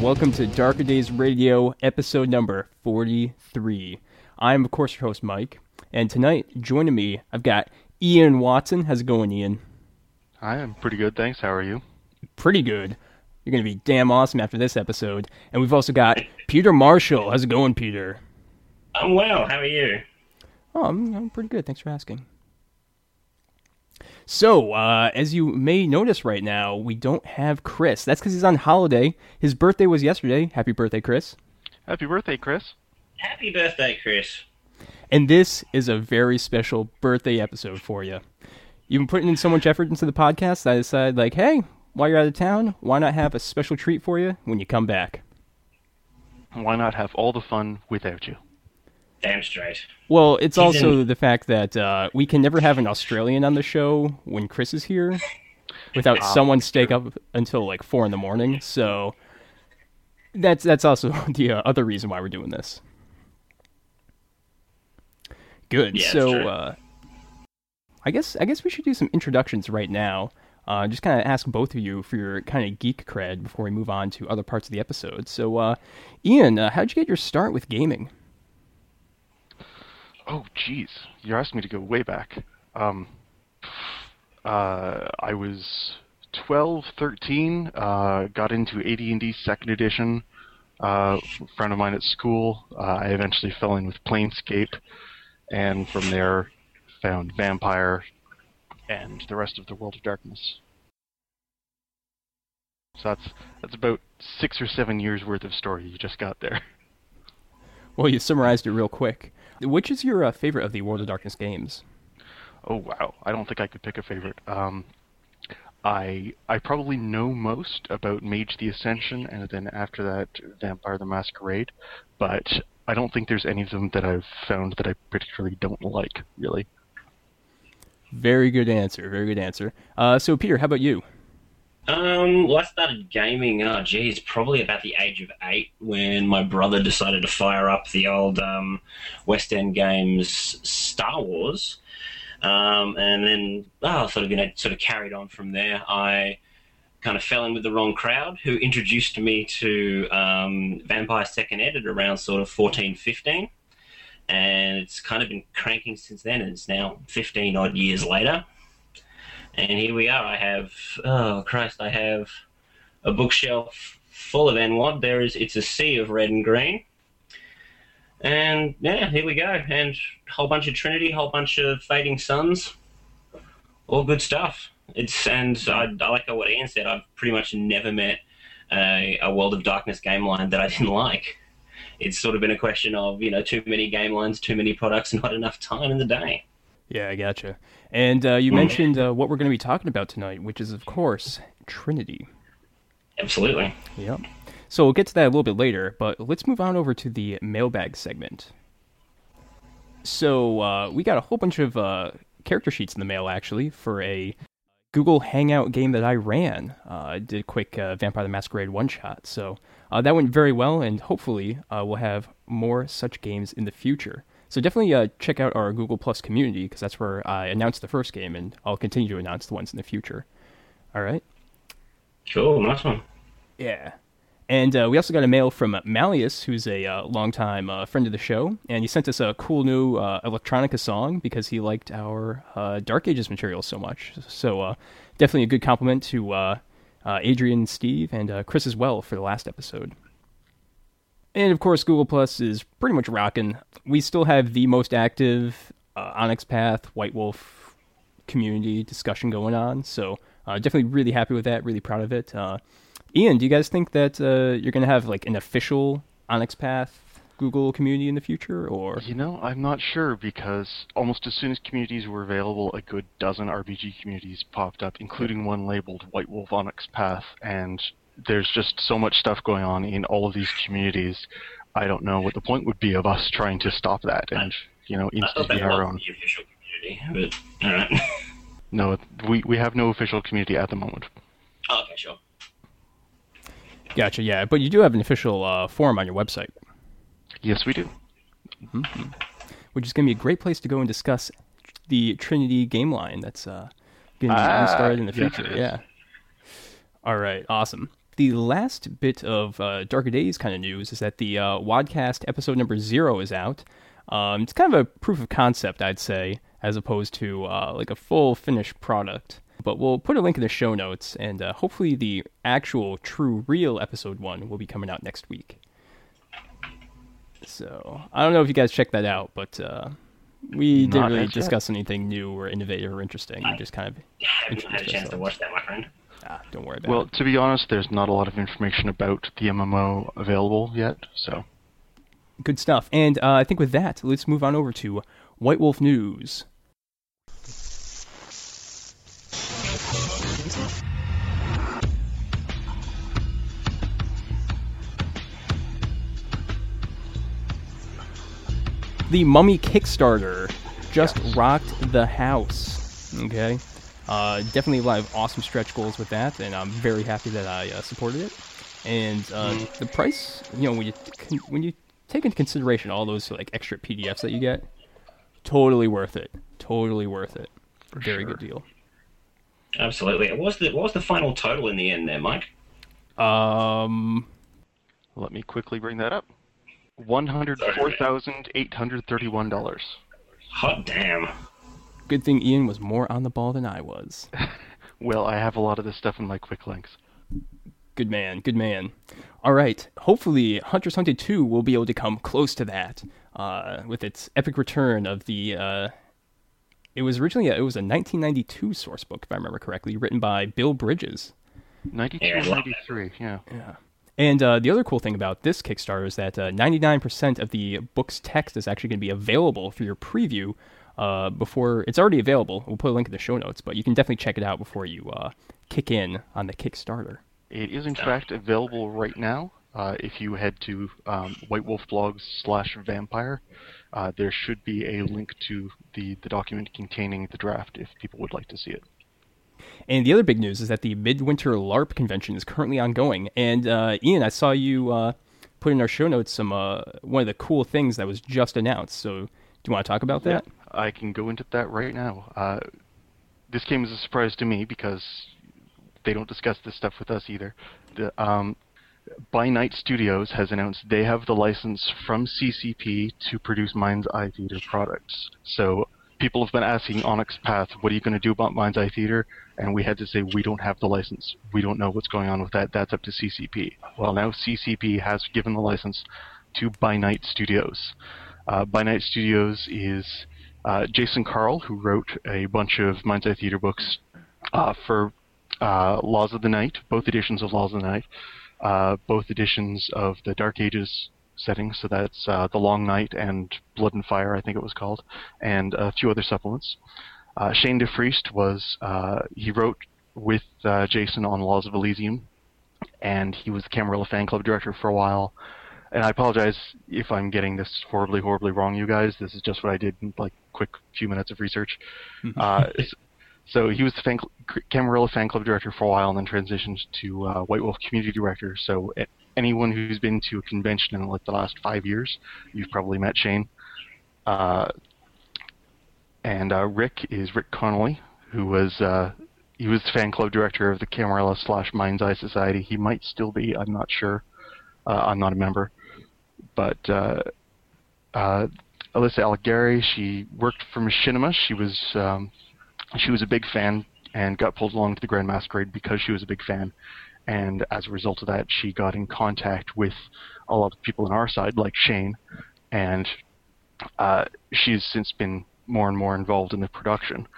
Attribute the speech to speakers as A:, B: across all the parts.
A: Hey, and welcome to Darker Days Radio, episode number 43. I'm, of course, your host, Mike, and tonight, joining me, I've got Ian Watson. How's it going, Ian?
B: Hi, I'm pretty good, thanks. How are you?
A: Pretty good. You're going to be damn awesome after this episode. And we've also got Peter Marshall. How's it going, Peter?
C: I'm well. How are you?
A: Oh, I'm, I'm pretty good. Thanks for asking. So, uh, as you may notice right now, we don't have Chris. That's because he's on holiday. His birthday was yesterday. Happy birthday, Chris.
B: Happy birthday, Chris.
C: Happy birthday, Chris.
A: And this is a very special birthday episode for you. You've been putting in so much effort into the podcast that I decided, like, hey, while you're out of town, why not have a special treat for you when you come back?
B: Why not have all the fun without you?
C: Damn straight.
A: Well, it's
C: He's
A: also
C: in-
A: the fact that uh, we can never have an Australian on the show when Chris is here without
B: Ah,
A: someone staying up until like four in the morning. So that's that's also the uh, other reason why we're doing this. Good.
C: Yeah,
A: so uh, I guess I guess we should do some introductions right now. Uh, just kind of ask both of you for your kind of geek cred before we move on to other parts of the episode. So, uh, Ian, uh, how'd you get your start with gaming?
B: Oh, jeez. You're asking me to go way back. Um, uh, I was 12, 13, uh, got into AD&D second edition. Uh, friend of mine at school, uh, I eventually fell in with Planescape, and from there found Vampire and the rest of the World of Darkness. So that's that's about six or seven years worth of story you just got there.
A: Well, you summarized it real quick. Which is your uh, favorite of the World of Darkness games?
B: Oh wow! I don't think I could pick a favorite. Um, I I probably know most about Mage the Ascension, and then after that, Vampire the Masquerade. But I don't think there's any of them that I've found that I particularly don't like. Really.
A: Very good answer. Very good answer. Uh, so, Peter, how about you?
C: Um, well, I started gaming, oh, geez, probably about the age of eight when my brother decided to fire up the old um, West End Games Star Wars. Um, and then, oh, sort of, you know, sort of carried on from there. I kind of fell in with the wrong crowd who introduced me to um, Vampire Second Ed at around sort of 14, 15. And it's kind of been cranking since then, and it's now 15 odd years later. And here we are. I have, oh Christ, I have a bookshelf full of nWoD. There is, it's a sea of red and green. And yeah, here we go. And a whole bunch of Trinity, a whole bunch of Fading Suns. All good stuff. It's and I, I like what Ian said. I've pretty much never met a, a World of Darkness game line that I didn't like. It's sort of been a question of you know too many game lines, too many products, not enough time in the day.
A: Yeah, I gotcha. And uh, you mentioned uh, what we're going to be talking about tonight, which is, of course, Trinity.
C: Absolutely.
A: Yep. So we'll get to that a little bit later, but let's move on over to the mailbag segment. So uh, we got a whole bunch of uh, character sheets in the mail, actually, for a Google Hangout game that I ran. Uh, I did a quick uh, Vampire the Masquerade one shot. So uh, that went very well, and hopefully uh, we'll have more such games in the future. So definitely uh, check out our Google Plus community because that's where I announced the first game, and I'll continue to announce the ones in the future. All right.
C: Cool. Nice one.
A: Yeah. And uh, we also got a mail from Malleus, who's a uh, longtime uh, friend of the show, and he sent us a cool new uh, electronica song because he liked our uh, Dark Ages material so much. So uh, definitely a good compliment to uh, uh, Adrian, Steve, and uh, Chris as well for the last episode. And of course, Google Plus is pretty much rocking. We still have the most active uh, Onyx Path, White Wolf community discussion going on. So uh, definitely really happy with that. Really proud of it. Uh, Ian, do you guys think that uh, you're going to have like an official Onyx Path Google community in the future, or
B: You know, I'm not sure because almost as soon as communities were available, a good dozen RPG communities popped up, including one labeled White Wolf Onyx Path, and there's just so much stuff going on in all of these communities. I don't know what the point would be of us trying to stop that and, you know,
C: I thought
B: our own.
C: the official community, but all right.
B: No, we, we have no official community at the moment.
C: oh, okay, sure.
A: gotcha? Yeah, but you do have an official uh, forum on your website,
B: Yes, we do.
A: which is going to be a great place to go and discuss the Trinity game line that's uh, going to be
B: Ah,
A: started in the future.
B: it is.
A: yeah. All right, awesome. The last bit of uh, Darker Days kind of news is that the uh, Wadcast episode number zero is out. Um, it's kind of a proof of concept, I'd say, as opposed to uh, like a full finished product. But we'll put a link in the show notes, and uh, hopefully the actual, true, real episode one will be coming out next week. So I don't know if you guys checked that out, but uh, we
B: Not
A: didn't really
B: as yet.
A: discuss anything new or innovative or interesting. We just kind of Yeah, I
C: haven't had a chance to watch that, my friend.
A: Ah, don't worry about
B: Well,
A: it.
B: to be honest, there's not a lot of information about the MMO available yet, so
A: Good stuff. And uh, I think with that, let's move on over to White Wolf News. The Mummy Kickstarter just
B: Yes.
A: rocked the house. Okay. Uh, definitely a lot of awesome stretch goals with that, and I'm very happy that I uh, supported it. And uh, the price, you know, when you when you take into consideration all those like extra PDFs that you get, totally worth it. Totally worth it. very
B: sure.
A: good deal.
C: Absolutely. What was the what was the final total in the end there, Mike?
A: Um,
B: let me quickly bring that up. One hundred four thousand eight hundred thirty-one dollars.
C: Hot damn.
A: Good thing Ian was more on the ball than I was.
B: Well, I have a lot of this stuff in my quick links.
A: Good man, good man. All right, hopefully Hunter's Hunted 2 will be able to come close to that uh, with its epic return of the. Uh, it was originally a, it was a 1992 source book, if I remember correctly, written by Bill Bridges.
B: Ninety-two,
C: Yeah, I
B: ninety-three. Yeah.
A: Yeah. And uh, the other cool thing about this Kickstarter is that uh, 99% of the book's text is actually going to be available for your preview uh, before it's already available. We'll put a link in the show notes, but you can definitely check it out before you uh, kick in on the Kickstarter.
B: It is in fact available right now. Uh, if you head to um, White Wolf Blogs slash Vampire, uh, there should be a link to the, the document containing the draft if people would like to see it.
A: And the other big news is that the Midwinter LARP convention is currently ongoing. And uh, Ian, I saw you uh, put in our show notes some uh, one of the cool things that was just announced. So, do you want to talk about that?
B: I can go into that right now. Uh, this came as a surprise to me because they don't discuss this stuff with us either. The, um, By Night Studios has announced they have the license from CCP to produce Mind's Eye Theater products. So people have been asking Onyx Path, what are you going to do about Mind's Eye Theater? And we had to say, we don't have the license. We don't know what's going on with that. That's up to CCP. Well, now CCP has given the license to By Night Studios. Uh, By Night Studios is uh, Jason Carl, who wrote a bunch of Mind's Eye Theater books uh, for uh, Laws of the Night, both editions of Laws of the Night, uh, both editions of the Dark Ages setting, so that's uh, The Long Night and Blood and Fire, I think it was called, and a few other supplements. Uh, Shane DeFreest was, he wrote with Jason on Laws of Elysium, and he was the Camarilla fan club director for a while. And I apologize if I'm getting this horribly, horribly wrong, you guys. This is just what I did in like quick few minutes of research. uh, s- so he was the fan Camarilla fan club director for a while, and then transitioned to uh, White Wolf community director. So anyone who's been to a convention in like the last five years, you've probably met Shane. Uh, and uh, Rick is Rick Connolly, who was uh, he was the fan club director of the Camarilla slash Mind's Eye Society. He might still be. I'm not sure. Uh, I'm not a member, but uh, uh, Alyssa Allegari, she worked for Machinima. She was um, she was a big fan and got pulled along to the Grand Masquerade because she was a big fan. And as a result of that, she got in contact with a lot of people on our side, like Shane, and uh, she's since been more and more involved in the production.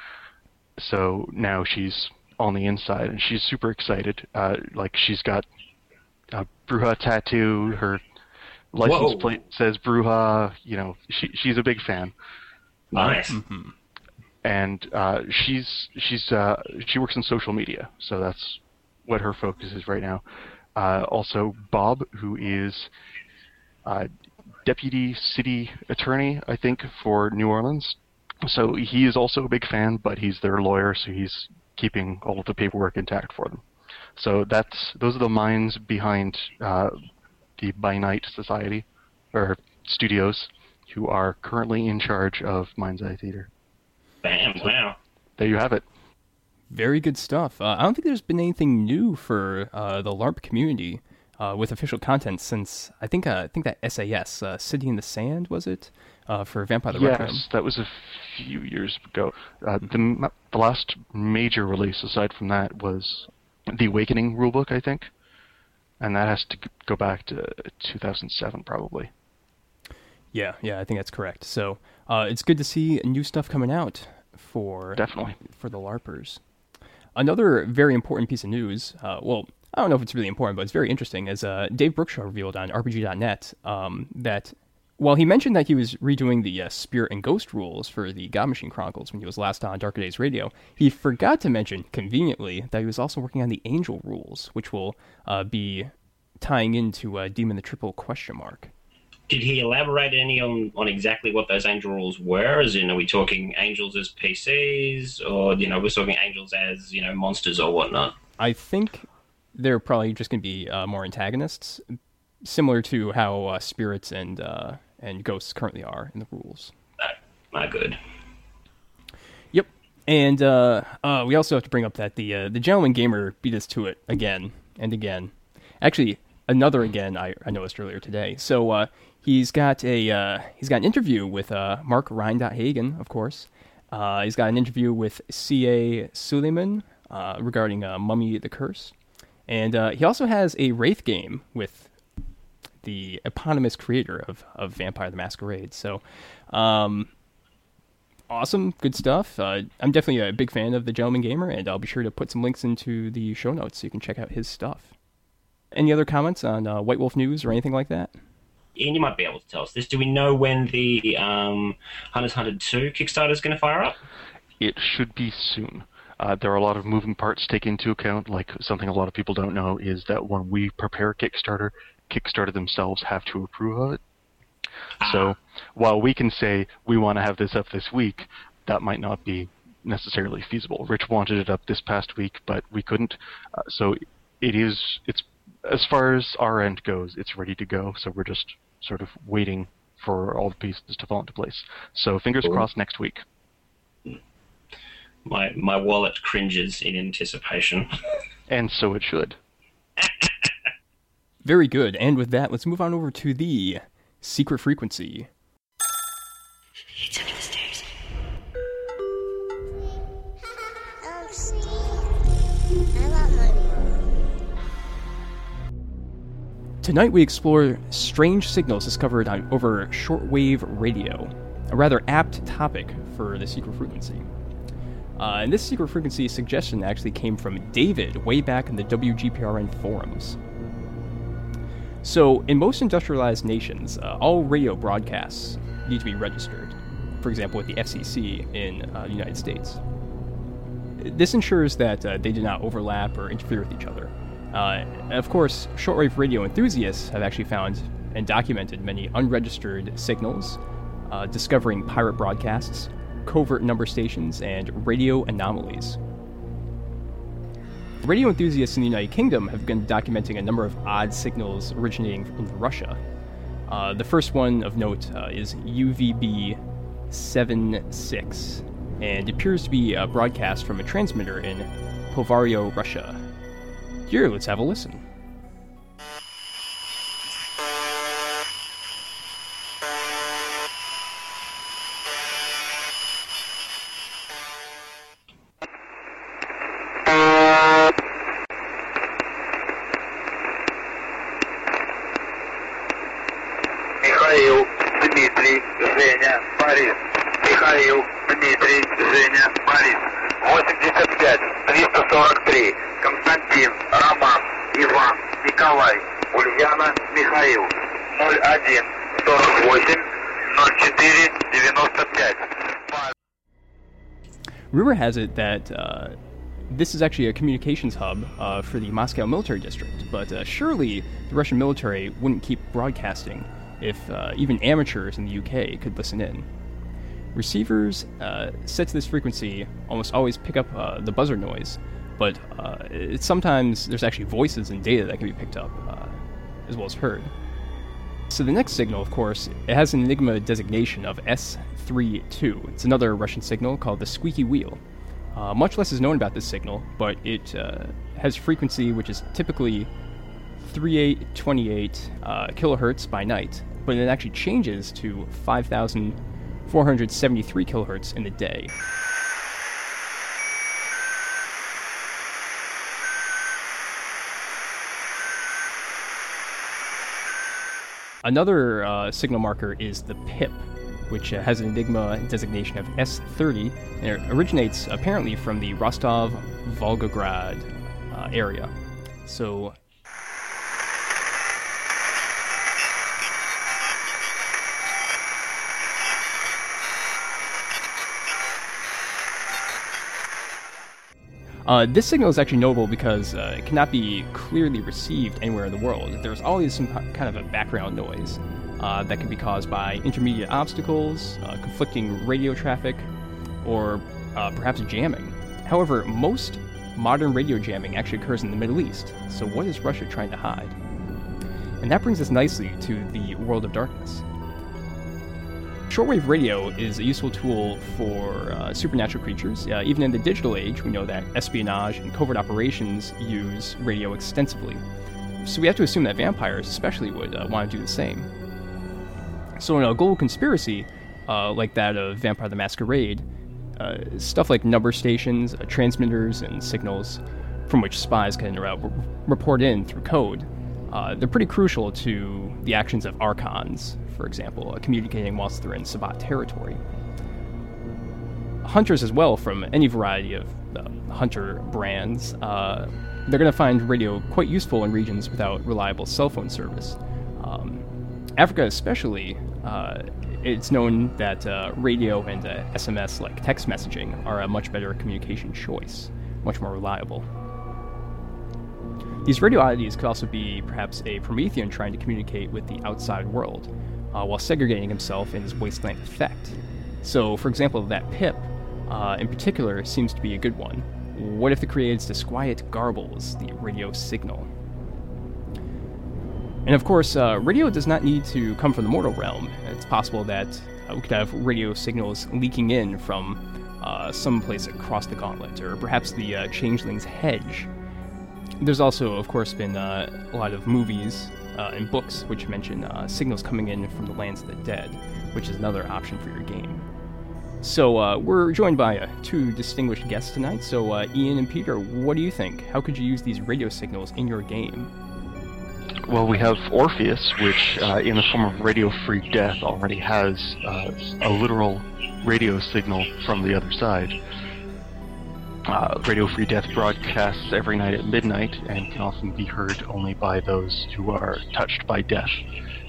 B: So now she's on the inside, and she's super excited. Uh, like she's got a Brujah tattoo. Her license
C: Whoa.
B: plate says Brujah. You know, she she's a big fan
C: Nice.
A: hmm
B: and uh, she's she's uh, she works in social media, so that's what her focus is right now. Uh, also, Bob, who is uh, deputy city attorney, I think, for New Orleans. So he is also a big fan, but he's their lawyer, so he's keeping all of the paperwork intact for them. So that's those are the minds behind uh, the By Night Society or studios, who are currently in charge of Mind's Eye Theater.
C: Bam. Wow.
B: There you have it.
A: Very good stuff. Uh, I don't think there's been anything new for uh, the LARP community uh, with official content since I think uh, I think that SAS uh, City in the Sand was it uh, for Vampire the
B: yes,
A: Requiem?
B: that was a few years ago. Uh, the the last major release aside from that was the Awakening rulebook, I think, and that has to go back to 2007 probably.
A: Yeah, yeah, I think that's correct. So uh, it's good to see new stuff coming out for
B: Definitely.
A: for the LARPers. Another very important piece of news. Uh, well, I don't know if it's really important, but it's very interesting. Is uh, Dave Brookshaw revealed on RPG.net um, that while he mentioned that he was redoing the uh, Spirit and Ghost rules for the God Machine Chronicles when he was last on Darker Days Radio, he forgot to mention conveniently that he was also working on the Angel rules, which will uh, be tying into uh, Demon the Triple question mark.
C: Did he elaborate any on, on exactly what those angel rules were? As in, are we talking angels as PCs, or you know, we're talking angels as you know monsters or whatnot?
A: I think they're probably just going to be uh, more antagonists, similar to how uh, spirits and uh, and ghosts currently are in the rules.
C: No, not good.
A: Yep, and uh, uh, we also have to bring up that the uh, the gentleman gamer beat us to it again and again. Actually, another again I, I noticed earlier today. So uh, he's got a uh, he's got an interview with uh, Mark Rein-Hagen, of course. Uh, he's got an interview with C.A. Suleiman uh, regarding uh, Mummy the Curse. And uh, he also has a Wraith game with the eponymous creator of, of Vampire the Masquerade. So, um, awesome, good stuff. Uh, I'm definitely a big fan of the Gentleman Gamer, and I'll be sure to put some links into the show notes so you can check out his stuff. Any other comments on uh, White Wolf News or anything like that?
C: Ian, you might be able to tell us this. Do we know when the um, Hunters Hunted 2 Kickstarter is going to fire up?
B: It should be soon. Uh, there are a lot of moving parts to take into account. Like something a lot of people don't know is that when we prepare Kickstarter, Kickstarter themselves have to approve of it. So while we can say we want to have this up this week, that might not be necessarily feasible. Rich wanted it up this past week, but we couldn't. Uh, so it is. It's as far as our end goes, it's ready to go. So we're just sort of waiting for all the pieces to fall into place. So fingers crossed next week.
C: My my wallet cringes in anticipation.
B: And so it should.
A: Very good. And with that, let's move on over to the secret frequency.
D: It's under the stairs.
E: See, I want money.
A: Tonight we explore strange signals discovered on over shortwave radio, a rather apt topic for the secret frequency. Uh, and this secret frequency suggestion actually came from David way back in the WGPRN forums. So, in most industrialized nations, uh, all radio broadcasts need to be registered. For example, with the FCC in uh, the United States. This ensures that uh, they do not overlap or interfere with each other. Uh, of course, shortwave radio enthusiasts have actually found and documented many unregistered signals, uh, discovering pirate broadcasts, covert number stations, and radio anomalies. Radio enthusiasts in the United Kingdom have been documenting a number of odd signals originating in Russia. Uh, the first one of note uh, is UVB 76, and appears to be a broadcast from a transmitter in Povarovo, Russia. Here, let's have a listen. Has it that uh, this is actually a communications hub uh, for the Moscow military district, but uh, surely the Russian military wouldn't keep broadcasting if uh, even amateurs in the UK could listen in. Receivers uh, set to this frequency almost always pick up uh, the buzzer noise, but sometimes there's actually voices and data that can be picked up as well as heard. So the next signal, of course, it has an Enigma designation of S32. It's another Russian signal called the squeaky wheel. Uh, much less is known about this signal, but it uh, has frequency which is typically 3828 uh, kilohertz by night, but it actually changes to 5473 kilohertz in the day. Another uh, signal marker is the PIP, which has an Enigma designation of S30, and it originates apparently from the Rostov Volgograd uh, area. So. Uh, this signal is actually notable because uh, it cannot be clearly received anywhere in the world. There's always some kind of a background noise uh, that can be caused by intermediate obstacles, uh, conflicting radio traffic, or uh, perhaps jamming. However, most modern radio jamming actually occurs in the Middle East, so what is Russia trying to hide? And that brings us nicely to the world of darkness. Shortwave radio is a useful tool for uh, supernatural creatures. Uh, even in the digital age, we know that espionage and covert operations use radio extensively. So we have to assume that vampires, especially, would uh, want to do the same. So in a global conspiracy, uh, like that of Vampire the Masquerade, uh, stuff like number stations, uh, transmitters, and signals from which spies can report in through code, they're pretty crucial to the actions of archons, for example, uh, communicating whilst they're in Sabbat territory. Hunters, as well, from any variety of uh, hunter brands, uh, they're going to find radio quite useful in regions without reliable cell phone service. Um, Africa, especially, uh, it's known that uh, radio and SMS, like text messaging, are a much better communication choice, much more reliable. These radio oddities could also be perhaps a Promethean trying to communicate with the outside world, uh, while segregating himself in his wasteland effect. So, for example, that pip, uh, in particular, seems to be a good one. What if the creates disquiet garbles the radio signal? And of course, uh, radio does not need to come from the mortal realm. It's possible that uh, we could have radio signals leaking in from uh, someplace across the gauntlet, or perhaps the uh, Changeling's Hedge. There's also, of course, been uh, a lot of movies uh, and books which mention uh, signals coming in from the lands of the dead, which is another option for your game. So we're joined by two distinguished guests tonight. So Ian and Peter, what do you think? How could you use these radio signals in your game?
B: Well, we have Orpheus, which, uh, in the form of Radio Free Death, already has a literal radio signal from the other side. Uh, Radio Free Death broadcasts every night at midnight and can often be heard only by those who are touched by death,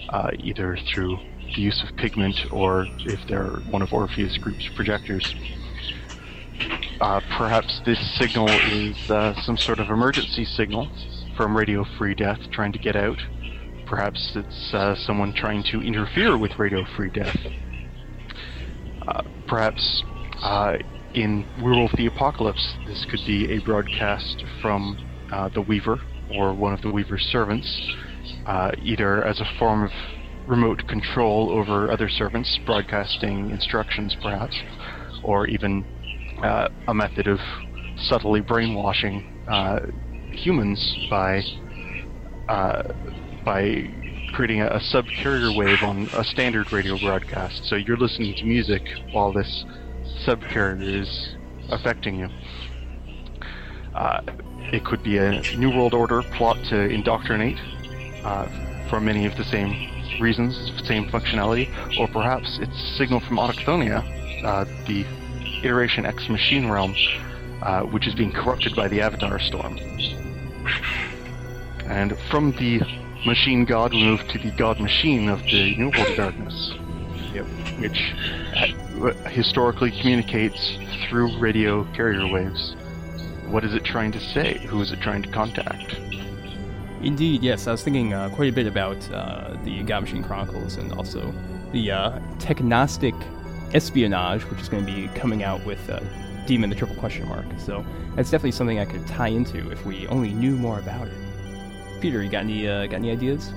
B: uh, either through the use of pigment or if they're one of Orpheus Group's projectors. Uh, perhaps this signal is uh, some sort of emergency signal from Radio Free Death trying to get out. Perhaps it's uh, someone trying to interfere with Radio Free Death. Uh, perhaps in Werewolf the Apocalypse, this could be a broadcast from uh, the Weaver or one of the Weaver's servants, uh, either as a form of remote control over other servants, broadcasting instructions perhaps, or even uh, a method of subtly brainwashing uh, humans by uh, by creating a, a sub-carrier wave on a standard radio broadcast. So you're listening to music while this subcarrier is affecting you. Uh, it could be a New World Order plot to indoctrinate uh, for many of the same reasons, same functionality, or perhaps it's a signal from Autochthonia, uh, the iteration X machine realm, uh, which is being corrupted by the Avatar storm. And from the machine god, we move to the god machine of the New World of Darkness, yep. which historically communicates through radio carrier waves. What is it trying to say? Who is it trying to contact?
A: Indeed, yes. I was thinking uh, quite a bit about uh, the God Machine Chronicles and also the uh, technognostic espionage, which is going to be coming out with uh, Demon the Triple Question Mark. So that's definitely something I could tie into if we only knew more about it. Peter, you got any uh, got any ideas?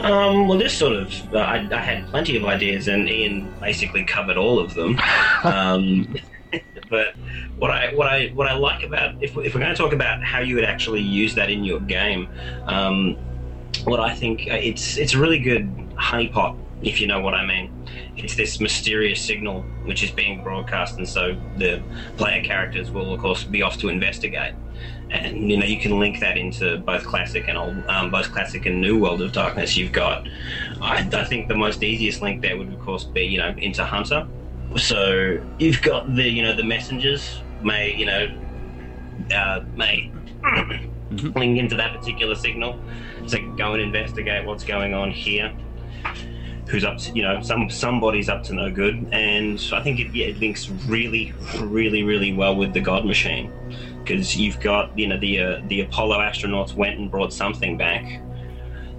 C: Um, well, this sort of, uh, I, I, had plenty of ideas, and Ian basically covered all of them. um, but what I what I what I like about if, if we're going to talk about how you would actually use that in your game, um, what I think uh, it's it's a really good honeypot if you know what I mean. It's this mysterious signal which is being broadcast, and so the player characters will of course be off to investigate. And you know you can link that into both classic and old, um, both classic and new World of Darkness. You've got, I, I think the most easiest link there would of course be you know into Hunter. So you've got the you know the messengers may you know uh, may link into that particular signal. So go and investigate what's going on here. Who's up to you know some somebody's up to no good, and I think it, yeah, it links really, really, really well with the God Machine because you've got you know the uh, the Apollo astronauts went and brought something back,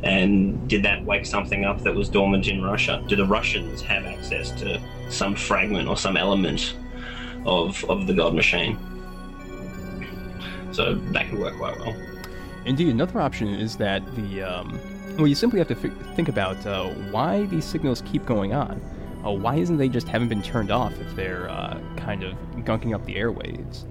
C: and did that wake something up that was dormant in Russia? Do the Russians have access to some fragment or some element of of the God Machine? So that could work quite well.
A: Indeed, another option is that the um, well, you simply have to fi- think about uh, why these signals keep going on. Uh, why isn't they just haven't been turned off if they're uh, kind of gunking up the airwaves?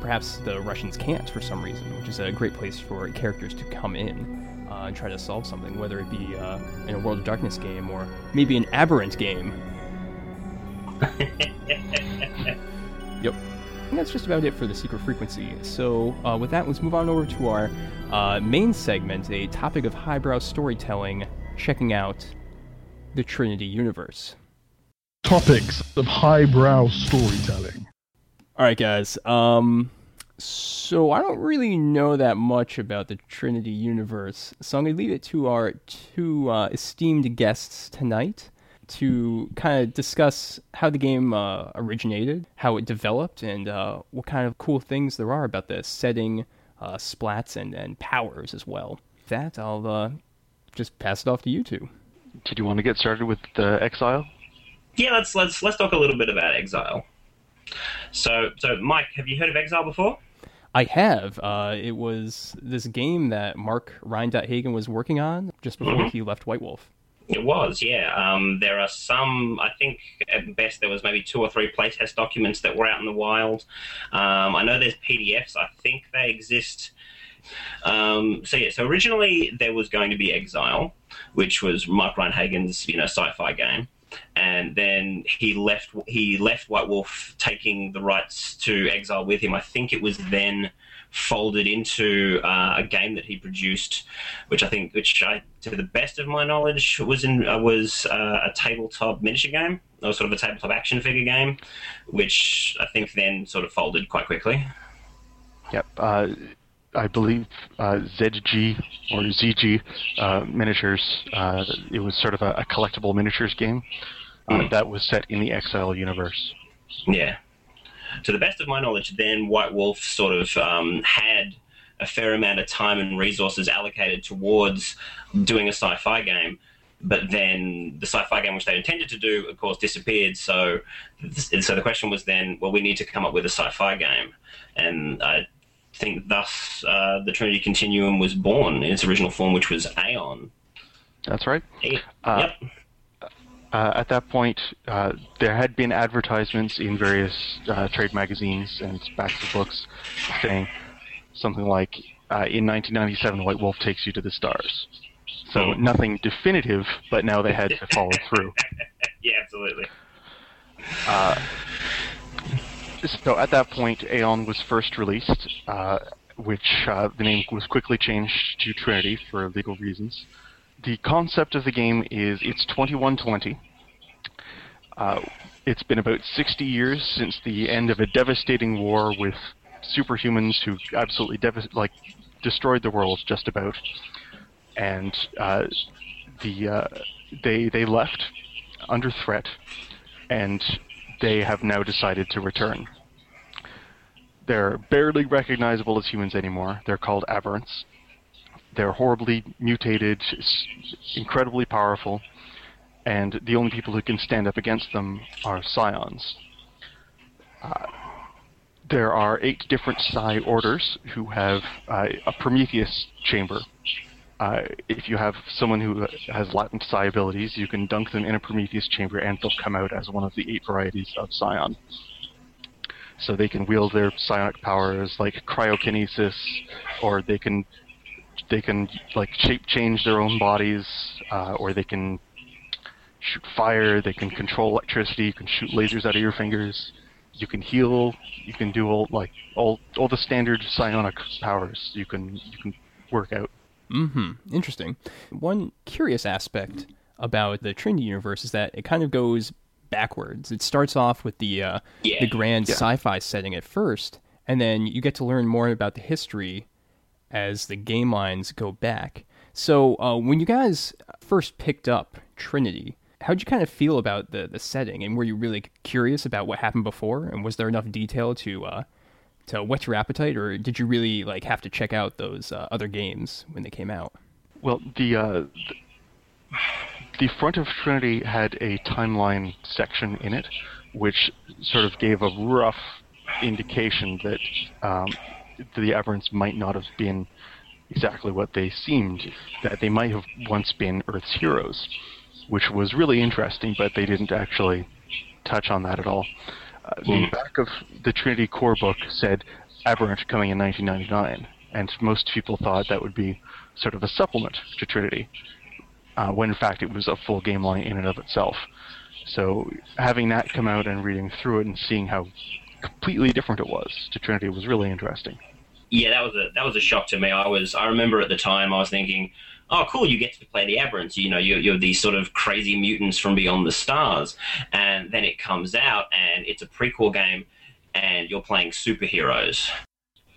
A: Perhaps the Russians can't for some reason, which is a great place for characters to come in uh, and try to solve something, whether it be uh, in a World of Darkness game or maybe an Aberrant game. Yep. And that's just about it for the secret frequency. So, uh, with that, let's move on over to our uh, main segment, a topic of highbrow storytelling, checking out the Trinity universe.
F: Topics of highbrow storytelling.
A: All right, guys. Um, so I don't really know that much about the Trinity universe, so I'm gonna leave it to our two uh, esteemed guests tonight to kind of discuss how the game uh, originated, how it developed, and uh, what kind of cool things there are about the setting, uh, splats, and, and powers as well. With that, I'll uh, just pass it off to you two.
B: Did you want to get started with the Exile?
C: Yeah, let's let's let's talk a little bit about Exile. So so Mike, have you heard of Exile before?
A: I have. Uh, it was this game that Mark Rein-Hagen was working on just before he left White Wolf.
C: It was, yeah. Um, there are some, I think at best there was maybe two or three playtest documents that were out in the wild. Um, I know there's PDFs, I think they exist. Um, so yeah, so originally there was going to be Exile, which was Mark Rein-Hagen's, you know, sci-fi game. And then he left. He left White Wolf, taking the rights to Exile with him. I think it was then folded into uh, a game that he produced, which I think, which I, to the best of my knowledge, was in uh, was uh, a tabletop miniature game, or sort of a tabletop action figure game, which I think then sort of folded quite quickly.
B: Yep. Uh, I believe uh, ZG or ZG uh, miniatures. Uh, it was sort of a, a collectible miniatures game uh, that was set in the Exile universe.
C: Yeah. To the best of my knowledge, then White Wolf sort of um, had a fair amount of time and resources allocated towards doing a sci-fi game. But then the sci-fi game which they intended to do, of course, disappeared. So, so the question was then, well, we need to come up with a sci-fi game, and I think thus uh, the Trinity Continuum was born in its original form, which was Aeon.
B: That's right. Uh,
C: yep.
B: Uh, at that point, uh, there had been advertisements in various uh, trade magazines and backs of books saying something like, uh, "In 1997, White Wolf takes you to the stars." So
C: Hmm.
B: nothing definitive, but now they had to follow through.
C: Yeah, absolutely.
B: So at that point, Aeon was first released, uh, which uh, the name was quickly changed to Trinity for legal reasons. The concept of the game is it's 2120. Uh, it's been about 60 years since the end of a devastating war with superhumans who absolutely devas- like destroyed the world just about, and uh, the uh, they they left under threat, and they have now decided to return. They're barely recognizable as humans anymore. They're called aberrants. They're horribly mutated, incredibly powerful, and the only people who can stand up against them are scions. Uh, there are eight different psi orders who have uh, a Prometheus chamber. Uh, if you have someone who has latent psi abilities, you can dunk them in a Prometheus chamber and they'll come out as one of the eight varieties of scion. So they can wield their psionic powers like cryokinesis, or they can they can like shape change their own bodies, uh, or they can shoot fire. They can control electricity. You can shoot lasers out of your fingers. You can heal. You can do all like all all the standard psionic powers. You can you can work out.
A: Mm-hmm. Interesting. One curious aspect about the Trinity universe is that it kind of goes backwards. It starts off with the uh,
C: Yeah.
A: the grand
B: Yeah.
A: sci-fi setting at first, and then you get to learn more about the history as the game lines go back. So uh, when you guys first picked up Trinity, how'd you kind of feel about the the setting, and were you really curious about what happened before, and was there enough detail to uh, to whet your appetite, or did you really like have to check out those uh, other games when they came out?
B: Well, the, uh, the front of Trinity had a timeline section in it, which sort of gave a rough indication that um, the Aberrants might not have been exactly what they seemed. That they might have once been Earth's heroes, which was really interesting, but they didn't actually touch on that at all. Uh, the back of the Trinity core book said Aberrant coming in 1999, and most people thought that would be sort of a supplement to Trinity, uh, when in fact it was a full game line in and of itself. So having that come out and reading through it and seeing how completely different it was to Trinity was really interesting.
C: Yeah, that was a that was a shock to me. I was I remember at the time I was thinking, oh, cool, you get to play the Aberrants. You know, you're, you're these sort of crazy mutants from beyond the stars, and then it comes out and it's a prequel game, and you're playing superheroes.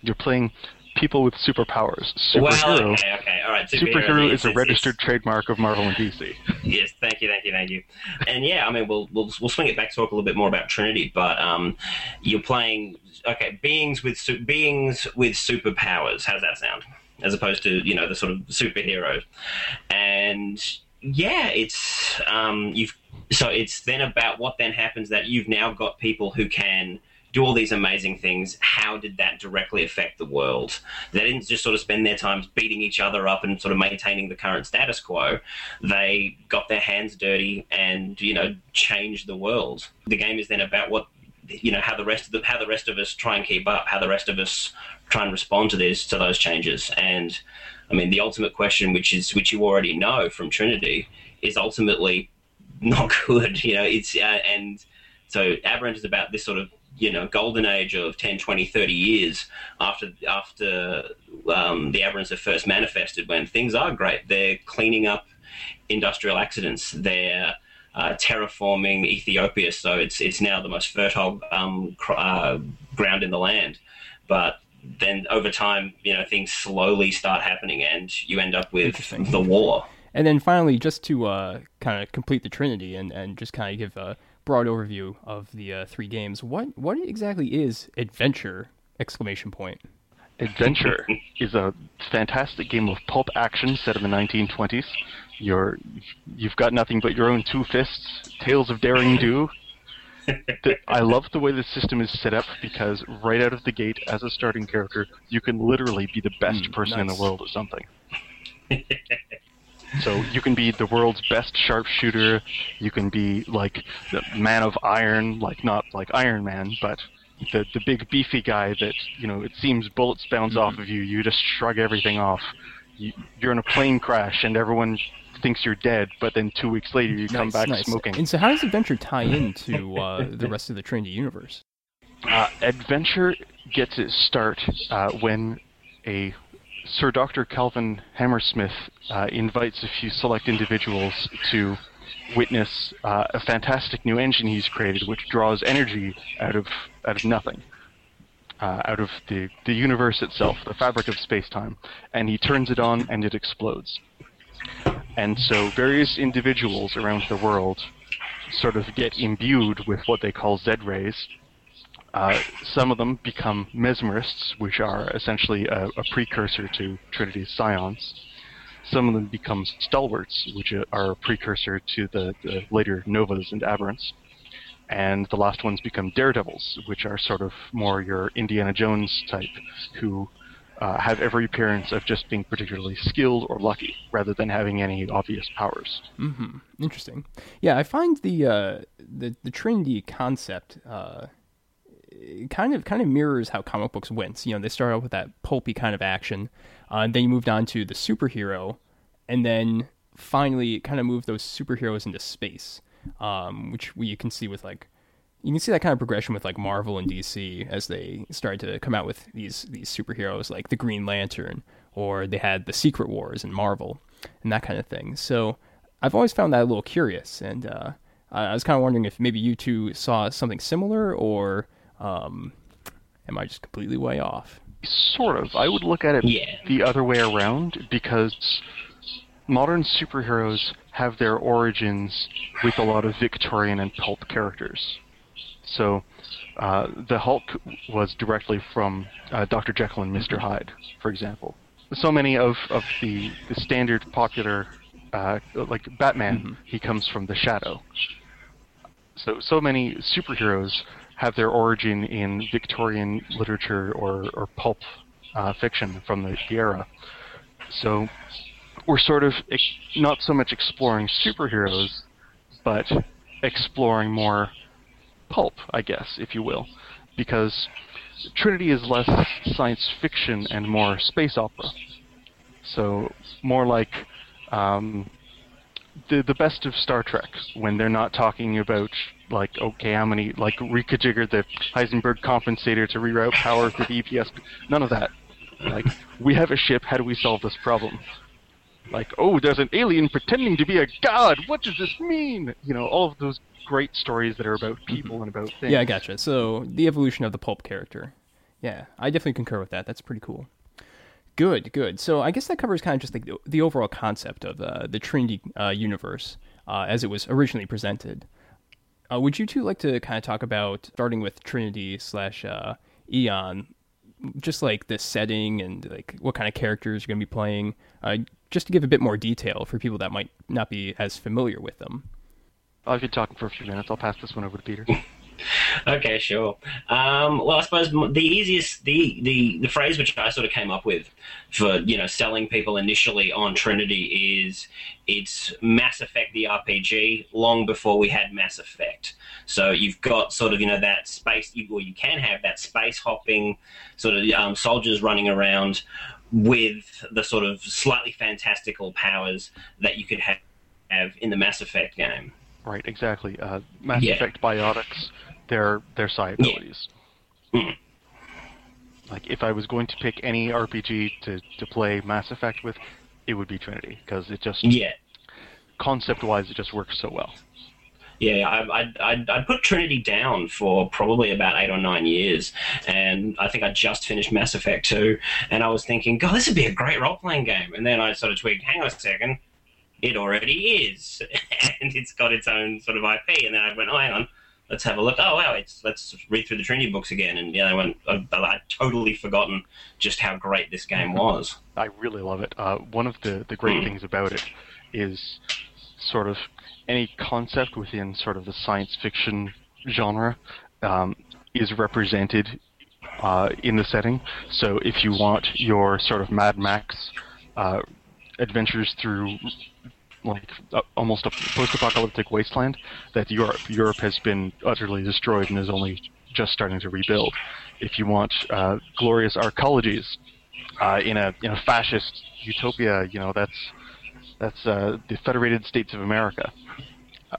B: You're playing people with superpowers.
C: Well,
B: Superhero.
C: okay, okay, all right.
B: Superhero
C: Superheroes,
B: is a
C: it's-
B: registered
C: it's-
B: trademark of Marvel and DC.
C: Yes, thank you, thank you, thank you. And yeah, I mean, we'll we'll we'll swing it back to talk a little bit more about Trinity, but um, you're playing okay beings with su- beings with superpowers. How's that sound? As opposed to you know the sort of superheroes, and yeah, it's um, you've so it's then about what then happens that you've now got people who can do all these amazing things. How did that directly affect the world? They didn't just sort of spend their time beating each other up and sort of maintaining the current status quo. They got their hands dirty and you know changed the world. The game is then about what you know how the rest of the how the rest of us try and keep up, how the rest of us try and respond to this to those changes. And I mean, the ultimate question, which is which you already know from Trinity, is ultimately not good. You know, it's uh, and so Aberrant is about this sort of you know golden age of 10 20 30 years after after um, the aberrants have first manifested when things are great. They're cleaning up industrial accidents. They're uh, terraforming ethiopia. So it's it's now the most fertile um, cr- uh, ground in the land. But then over time you know things slowly start happening and you end up with the war.
A: And then finally, just to uh, kind of complete the Trinity and, and just kind of give a broad overview of the uh, three games, what what exactly is adventure? Exclamation point.
B: Adventure is a fantastic game of pulp action set in the 1920s. You're, you've got nothing but your own two fists, tales of daring do. I love the way the system is set up because right out of the gate, as a starting character, you can literally be the best
A: Mm,
B: person in the world at something. So you can be the world's best sharpshooter. You can be like the man of iron, like not like Iron Man, but the the big beefy guy that you know it seems bullets bounce off of you. You just shrug everything off. You, you're in a plane crash and everyone thinks you're dead, but then two weeks later you come back
A: nice.
B: smoking.
A: And so, how does adventure tie into uh, the rest of the Trinity universe?
B: Uh, adventure gets its start uh, when a Sir Dr. Calvin Hammersmith uh, invites a few select individuals to witness uh, a fantastic new engine he's created, which draws energy out of out of nothing, uh, out of the the universe itself, the fabric of space-time, and he turns it on and it explodes. And so various individuals around the world sort of get imbued with what they call Z-rays, uh, some of them become mesmerists, which are essentially a, a precursor to Trinity's scions. Some of them become stalwarts, which are a precursor to the, the later novas and aberrants. And the last ones become daredevils, which are sort of more your Indiana Jones type, who uh, have every appearance of just being particularly skilled or lucky, rather than having any obvious powers.
A: hmm Interesting. Yeah, I find the uh, the the Trinity concept uh, kind of kind of mirrors how comic books went. You know, they started out with that pulpy kind of action, uh, and then you moved on to the superhero, and then finally kind of moved those superheroes into space, um, which we you can see with like you can see that kind of progression with like Marvel and DC as they started to come out with these these superheroes like the Green Lantern, or they had the Secret Wars in Marvel, and that kind of thing. So I've always found that a little curious, and uh, I was kind of wondering if maybe you two saw something similar, or um, am I just completely way off?
B: Sort of. I would look at it
C: Yeah.
B: the other way around because modern superheroes have their origins with a lot of Victorian and pulp characters. So, uh, the Hulk was directly from uh, Dr. Jekyll and Mr. Hyde, for example. So many of, of the, the standard popular, uh, like Batman, he comes from the Shadow. So, so many superheroes have their origin in Victorian literature or, or pulp uh, fiction from the, the era. So, we're sort of ex- not so much exploring superheroes, but exploring more pulp, I guess, if you will, because Trinity is less science fiction and more space opera. So more like um, the the best of Star Trek when they're not talking about like okay how many like reconfigure the Heisenberg compensator to reroute power to the EPS. None of that. Like we have a ship. How do we solve this problem? Like oh, there's an alien pretending to be a god. What does this mean? You know all of those great stories that are about people and about things.
A: Yeah, I gotcha. So the evolution of the pulp character. Yeah, I definitely concur with that. That's pretty cool. Good, good. So I guess that covers kind of just like the, the overall concept of uh, the Trinity uh, universe uh, as it was originally presented. Uh, would you two like to kind of talk about starting with Trinity slash uh, Aeon, just like the setting and like what kind of characters you're going to be playing, uh, just to give a bit more detail for people that might not be as familiar with them.
B: I've been talking for a few minutes. I'll pass this one over to Peter.
C: Okay, sure. Um, well, I suppose the easiest, the, the the phrase which I sort of came up with for you know selling people initially on Trinity is it's Mass Effect the RPG long before we had Mass Effect. So you've got sort of you know that space, you, or you can have that space hopping sort of um, soldiers running around with the sort of slightly fantastical powers that you could have, have in the Mass Effect game.
B: Right, exactly. Uh, Mass
C: Yeah.
B: Effect biotics, their their psi abilities. Like if I was going to pick any RPG to, to play Mass Effect with, it would be Trinity because it just
C: Yeah.
B: concept-wise it just works so well.
C: Yeah, I, I'd, I'd, I'd put Trinity down for probably about eight or nine years, and I think I just finished Mass Effect 2, and I was thinking, God, this would be a great role playing game. And then I sort of tweaked, hang on a second, it already is, and it's got its own sort of IP. And then I went, oh, hang on, let's have a look. Oh, wow, it's, let's read through the Trinity books again. And yeah, I went, I, I'd totally forgotten just how great this game was.
B: I really love it. Uh, one of the, the great
C: Mm.
B: things about it is sort of any concept within sort of the science fiction genre um, is represented uh, in the setting. So if you want your sort of Mad Max uh, adventures through like uh, almost a post-apocalyptic wasteland that Europe Europe has been utterly destroyed and is only just starting to rebuild. If you want uh, glorious arcologies uh, in a in a fascist utopia, you know that's that's uh, the Federated States of America,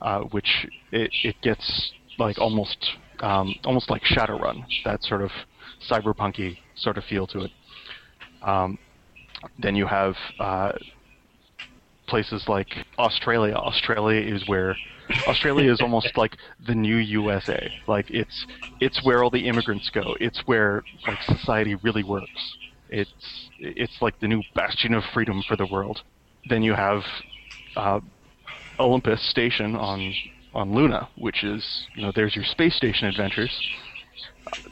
B: uh, which it, it gets like almost um, almost like Shadowrun, that sort of cyberpunky sort of feel to it. Um, then you have uh, places like Australia. Australia is where Australia is almost like the new USA. Like it's it's where all the immigrants go. It's where like society really works. It's it's like the new bastion of freedom for the world. Then you have uh, Olympus Station on on Luna, which is you know there's your space station adventures.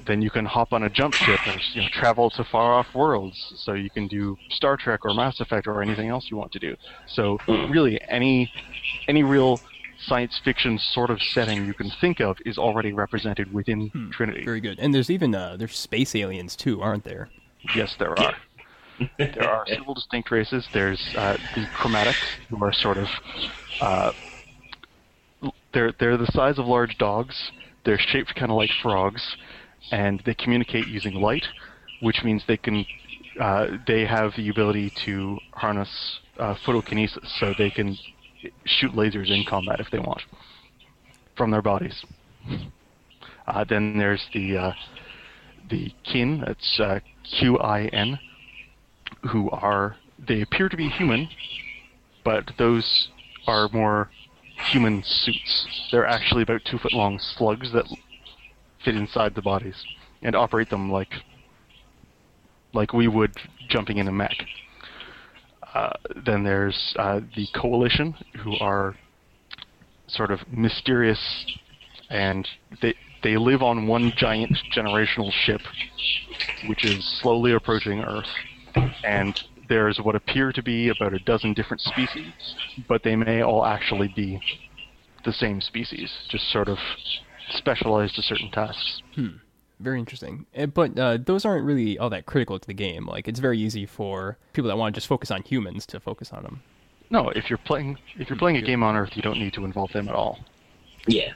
B: Then you can hop on a jump ship and you know travel to far off worlds. So you can do Star Trek or Mass Effect or anything else you want to do. So really any any real science fiction sort of setting you can think of is already represented within Trinity.
A: Very good. And there's even uh, there's space aliens too, aren't there?
B: Yes, there are. there are several distinct races. There's uh, the chromatics, who are sort of uh, they're they're the size of large dogs. They're shaped kind of like frogs, and they communicate using light, which means they can uh, they have the ability to harness uh, photokinesis, so they can shoot lasers in combat if they want from their bodies. Uh, then there's the uh, the Qin. That's uh, Q I N, who are they appear to be human, but those are more human suits. They're actually about two foot long slugs that fit inside the bodies and operate them like like we would jumping in a mech. Uh, then there's uh, the coalition, who are sort of mysterious, and they they live on one giant generational ship, which is slowly approaching Earth, and there's what appear to be about a dozen different species, but they may all actually be the same species, just sort of specialized to certain tasks.
A: Very interesting. Eh, But uh, those aren't really all that critical to the game. Like it's very easy for people that want to just focus on humans to focus on them.
B: No, if you're playing if you're playing a game on Earth, you don't need to involve them at all.
C: Yeah.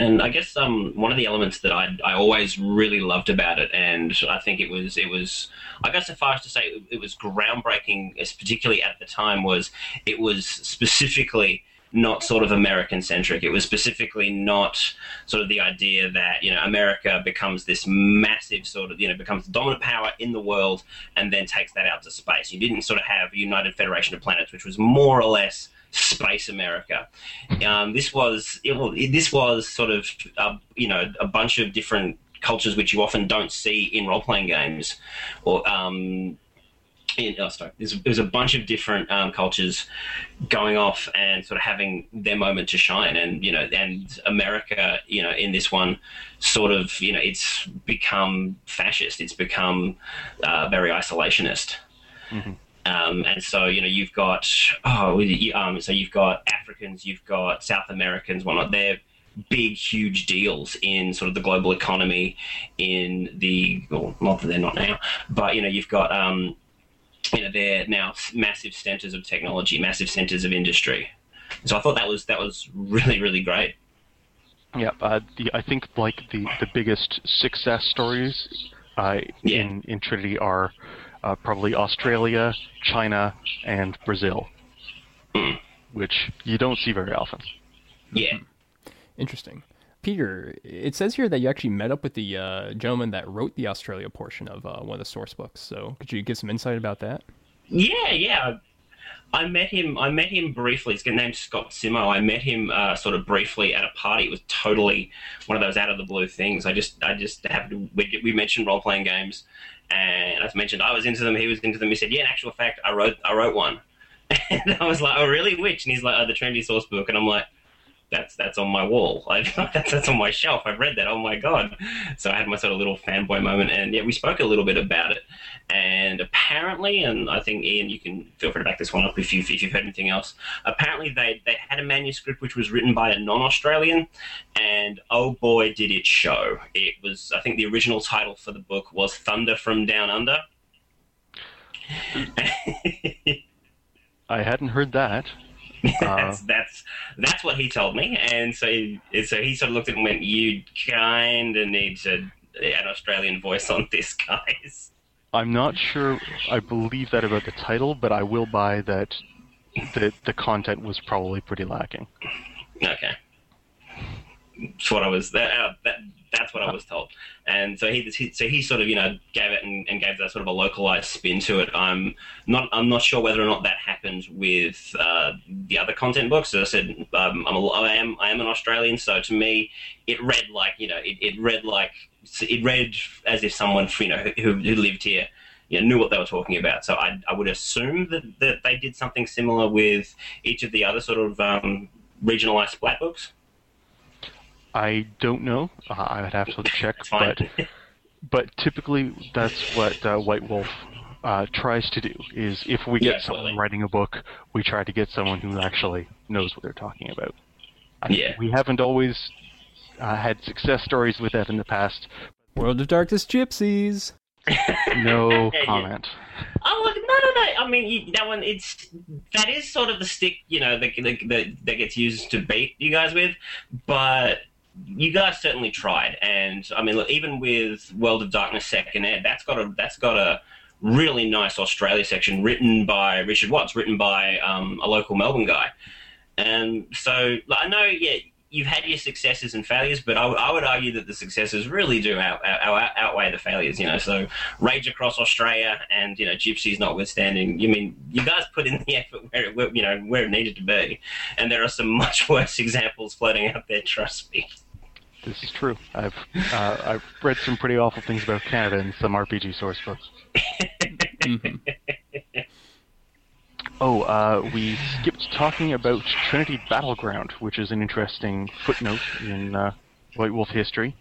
C: And I guess um, one of the elements that I, I always really loved about it, and I think it was it was I guess so far as to say it, it was groundbreaking, as particularly at the time, was it was specifically not sort of American centric. It was specifically not sort of the idea that you know America becomes this massive sort of you know becomes the dominant power in the world and then takes that out to space. You didn't sort of have United Federation of Planets, which was more or less space America. Um, this was it, well, it, this was sort of uh, you know a bunch of different cultures which you often don't see in role playing games, or um, in, oh, sorry, there's, there's a bunch of different um, cultures going off and sort of having their moment to shine, and you know, and America, you know, in this one, sort of, you know, it's become fascist, it's become uh, very isolationist. Um, and so you know you've got oh um, so you've got Africans, you've got South Americans, whatnot. They're big, huge deals in sort of the global economy. In the well, not that they're not now, but you know you've got um, you know they're now massive centers of technology, massive centers of industry. So I thought that was that was really really great.
B: Yeah, uh, the, I think like the, the biggest success stories uh,
C: Yeah.
B: in in Trinity are uh, probably Australia, China, and Brazil, which you don't see very often.
C: Yeah.
A: Interesting. Peter, it says here that you actually met up with the uh, gentleman that wrote the Australia portion of uh, one of the source books. So could you give some insight about that?
C: Yeah, yeah. I met him. I met him briefly. His name's Scott Simo. I met him uh, sort of briefly at a party. It was totally one of those out of the blue things. I just, I just happened to. We, we mentioned role playing games, and as mentioned, I was into them. He was into them. He said, "Yeah, in actual fact, I wrote, I wrote one." And I was like, "Oh, really? Which?" And he's like, "Oh, the Trinity Source book." And I'm like, "That's that's on my wall. That's that's on my shelf. I've read that. Oh my god!" So I had my sort of little fanboy moment, and yeah, we spoke a little bit about it. And apparently, and I think Ian, you can feel free to back this one up if you've if you've heard anything else. Apparently, they they had a manuscript which was written by a non-Australian, and oh boy, did it show! It was I think the original title for the book was Thunder from Down Under.
B: I hadn't heard that. Uh,
C: that's that's that's what he told me, and so he, so he sort of looked at it and went, "You kind of need to an Australian voice on this, guys."
B: I'm not sure I believe that about the title, but I will buy that the the content was probably pretty lacking.
C: Okay. That's what I was. That, uh, that that's what I was told. And so he, he so he sort of you know gave it and, and gave that sort of a localized spin to it. I'm not I'm not sure whether or not that happened with uh, the other content books. As I said, um, I'm a, I am I am an Australian, so to me it read like you know it, it read like it read as if someone you know who, who lived here you know, knew what they were talking about. So I, I would assume that, that they did something similar with each of the other sort of um, regionalized splat books.
B: I don't know. Uh, I would have to check, but but typically that's what uh, White Wolf uh, tries to do. Is if we
C: Yeah,
B: get someone
C: absolutely.
B: writing a book, we try to get someone who actually knows what they're talking about. I-
C: Yeah.
B: we haven't always uh, had success stories with that in the past.
A: World of Darkness Gypsies.
B: No
C: Yeah.
B: comment.
C: Oh look, no, no, no. I mean, you, that one, it's that is sort of the stick, you know, that, that, that that gets used to bait you guys with. But you guys certainly tried, and I mean, look, even with World of Darkness Second Ed, that's got a that's got a really nice Australia section written by Richard Watts, written by um, a local Melbourne guy. And so like, I know, yeah, you've had your successes and failures, but I, w- I would argue that the successes really do out, out, out, outweigh the failures. You know, so Rage Across Australia and you know Gypsies notwithstanding, you mean you guys put in the effort where it, where, you know where it needed to be, and there are some much worse examples floating out there. Trust me.
B: This is true. I've uh, I've read some pretty awful things about Canada in some RPG source books.
A: Mhm.
B: Oh, uh, we skipped talking about Trinity Battleground, which is an interesting footnote in uh, White Wolf history.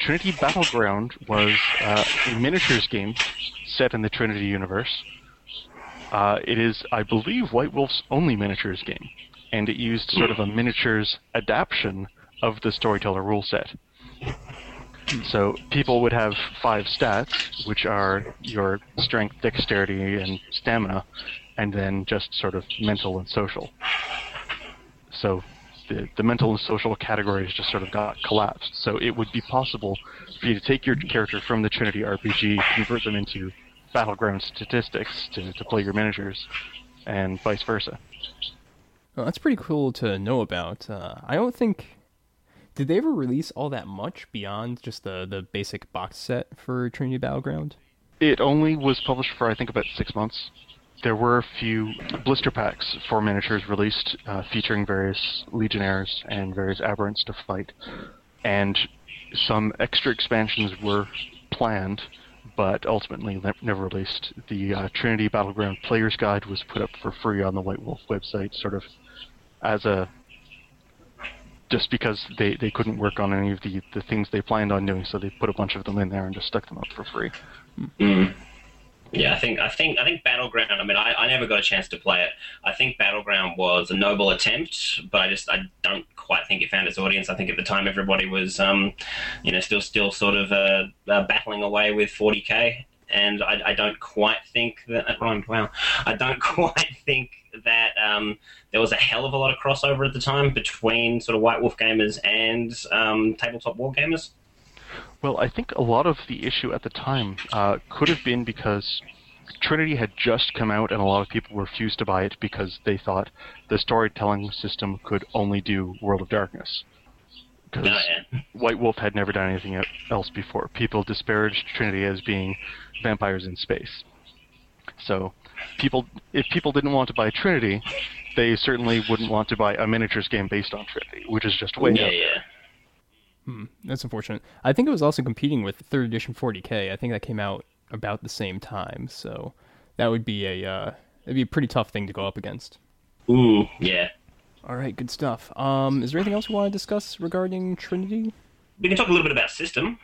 B: Trinity Battleground was uh, a miniatures game set in the Trinity universe. Uh, it is, I believe, White Wolf's only miniatures game, and it used sort of a miniatures adaptation of the storyteller rule set. So people would have five stats, which are your strength, dexterity, and stamina, and then just sort of mental and social. So the, the mental and social categories just sort of got collapsed. So it would be possible for you to take your character from the Trinity RPG, convert them into battleground statistics to, to play your miniatures, and vice versa.
A: Well, that's pretty cool to know about. Uh, I don't think did they ever release all that much beyond just the the basic box set for Trinity Battleground?
B: It only was published for I think about six months. There were a few blister packs for miniatures released, uh, featuring various legionnaires and various aberrants to fight, and some extra expansions were planned, but ultimately ne- never released. The uh, Trinity Battleground Player's Guide was put up for free on the White Wolf website, sort of as a just because they, they couldn't work on any of the, the things they planned on doing, so they put a bunch of them in there and just stuck them up for free.
C: Mm. Yeah, I think I think I think Battleground. I mean, I, I never got a chance to play it. I think Battleground was a noble attempt, but I just I don't quite think it found its audience. I think at the time everybody was, um, you know, still still sort of uh, uh, battling away with 40k, and I, I don't quite think that. Wow, I don't quite think that um, there was a hell of a lot of crossover at the time between sort of White Wolf gamers and um, tabletop war gamers.
B: Well, I think a lot of the issue at the time uh, could have been because Trinity had just come out and a lot of people refused to buy it because they thought the storytelling system could only do World of Darkness. Because
C: No, yeah.
B: White Wolf had never done anything else before. People disparaged Trinity as being vampires in space. So, people, if people didn't want to buy Trinity, they certainly wouldn't want to buy a miniatures game based on Trinity, which is just way
C: yeah,
B: out.
C: yeah.
A: Hmm, that's unfortunate. I think it was also competing with third edition 40k. I think that came out about the same time, so that would be a uh, it'd be a pretty tough thing to go up against.
C: Ooh, yeah.
A: All right, good stuff. Um, is there anything else we want to discuss regarding Trinity?
C: We can talk a little bit about system.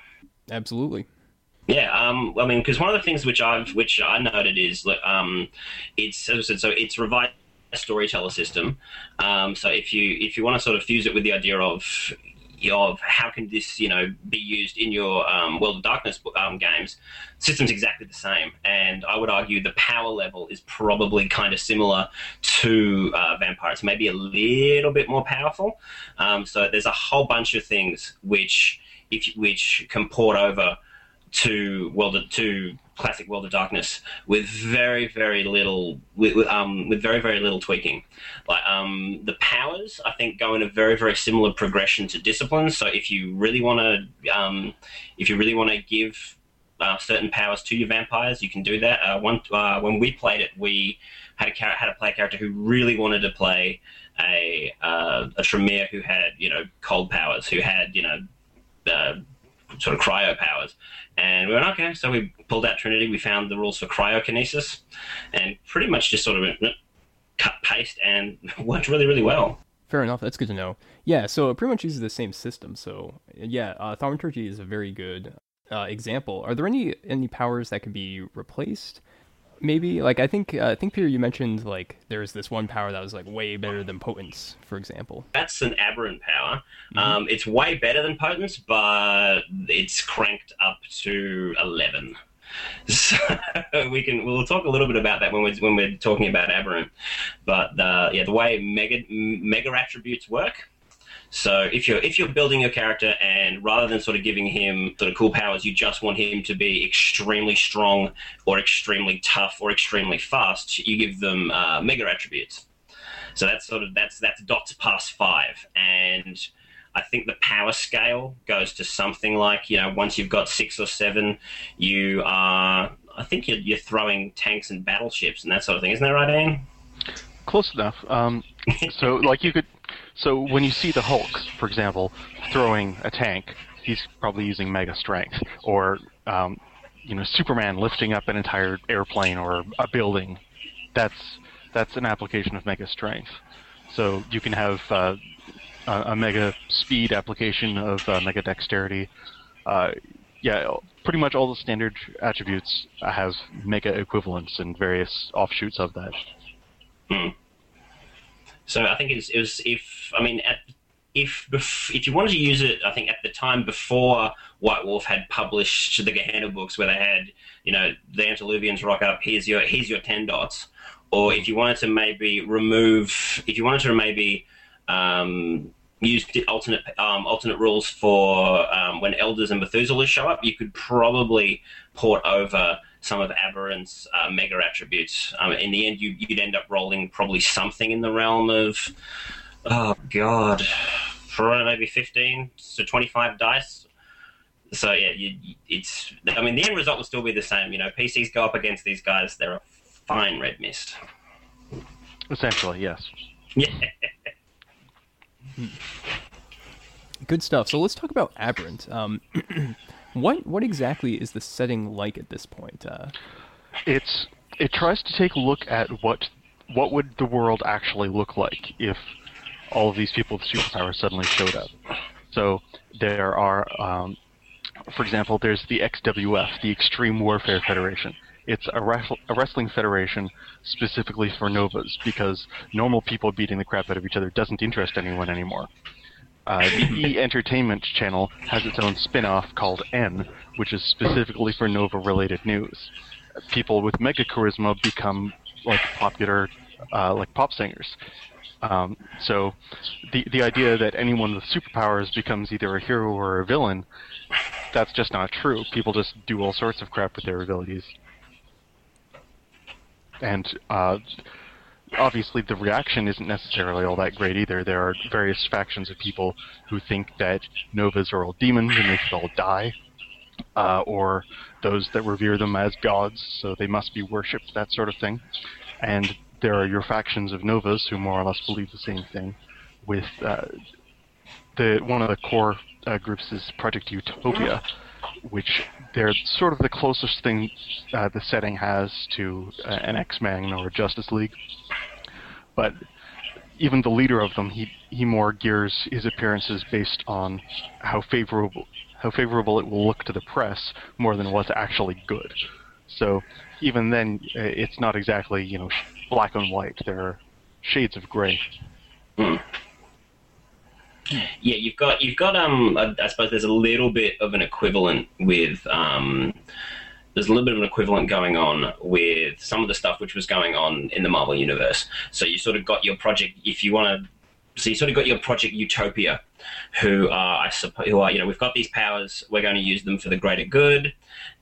A: Absolutely.
C: Yeah, um, I mean, because one of the things which I've which I noted is um, it's as I said, so it's revised storyteller system. Um, so if you if you want to sort of fuse it with the idea of of how can this you know be used in your um, World of Darkness um, games, system's exactly the same, and I would argue the power level is probably kind of similar to uh, Vampire. It's maybe a little bit more powerful. Um, so there's a whole bunch of things which if which can port over to World of, to classic World of Darkness with very very little with, um, with very very little tweaking. Like um, the powers, I think go in a very very similar progression to disciplines. So if you really want to um, if you really want to give uh, certain powers to your vampires, you can do that. Uh, one uh, when we played it, we had a char- had a play character who really wanted to play a uh, a Tremere who had you know cold powers, who had you know uh, sort of cryo powers. And we went, okay, so we pulled out Trinity, we found the rules for cryokinesis, and pretty much just sort of cut, paste, and worked really, really well.
A: Fair enough. That's good to know. Yeah, so it pretty much uses the same system. So yeah, uh, Thaumaturgy is a very good uh, example. Are there any any powers that could be replaced? Maybe like I think uh, I think Peter you mentioned like there's this one power that was like way better than potence, for example.
C: That's an aberrant power. Um, it's way better than potence, but it's cranked up to 11. So we can we'll talk a little bit about that when we're when we're talking about aberrant, but uh, yeah, the way mega mega attributes work. So if you're if you're building your character and rather than sort of giving him sort of cool powers, you just want him to be extremely strong or extremely tough or extremely fast, you give them uh, mega attributes. So that's sort of that's that's dots past five, and I think the power scale goes to something like you know once you've got six or seven, you are I think you're, you're throwing tanks and battleships and that sort of thing. Isn't that right, Ian?
B: Close enough. Um, so, like, you could. So, when you see the Hulk, for example, throwing a tank, he's probably using mega strength. Or, um, you know, Superman lifting up an entire airplane or a building. That's that's an application of mega strength. So you can have uh, a, mega speed application of uh, mega dexterity. Uh, yeah, pretty much all the standard attributes have mega equivalents and various offshoots of that.
C: So I think it's, it was if I mean at, if if you wanted to use it, I think at the time before White Wolf had published the Gehenna books, where they had you know the Antediluvians rock up, here's your here's your ten dots, or if you wanted to maybe remove, if you wanted to maybe um, use alternate um, alternate rules for um, when elders and Methuselah show up, you could probably port over some of Aberrant's uh, mega attributes. Um, in the end, you, you'd end up rolling probably something in the realm of oh god, for maybe fifteen to twenty five dice. So yeah, you, it's. I mean, the end result will still be the same. You know, PCs go up against these guys; they're a fine red mist.
B: Essentially, yes.
C: Yeah.
A: Good stuff. So let's talk about Aberrant. Um, what what exactly is the setting like at this point? Uh,
B: It's it tries to take a look at what what would the world actually look like if all of these people with superpowers suddenly showed up. So there are, um, for example, there's the XWF, the Extreme Warfare Federation. It's a, a wrestling federation specifically for novas because normal people beating the crap out of each other doesn't interest anyone anymore. Uh, the E Entertainment channel has its own spin-off called N, which is specifically for Nova-related news. People with mega charisma become like popular, uh, like pop singers. Um, so, the the idea that anyone with superpowers becomes either a hero or a villain, that's just not true. People just do all sorts of crap with their abilities. And uh, obviously the reaction isn't necessarily all that great either. There are various factions of people who think that novas are all demons and they should all die, uh, or those that revere them as gods, so they must be worshipped, that sort of thing. And there are your factions of novas who more or less believe the same thing. With uh, the one of the core uh, groups is Project Utopia, which they're sort of the closest thing uh, the setting has to uh, an X-Men or a Justice League. But even the leader of them, he he more gears his appearances based on how favorable how favorable it will look to the press more than what's actually good. So even then, uh, it's not exactly you know black and white. There are shades of gray.
C: Yeah, you've got you've got um I, I suppose there's a little bit of an equivalent with um there's a little bit of an equivalent going on with some of the stuff which was going on in the Marvel universe. So you sort of got your project if you want to so you sort of got your project Utopia, who are I suppose who are you know we've got these powers, we're going to use them for the greater good,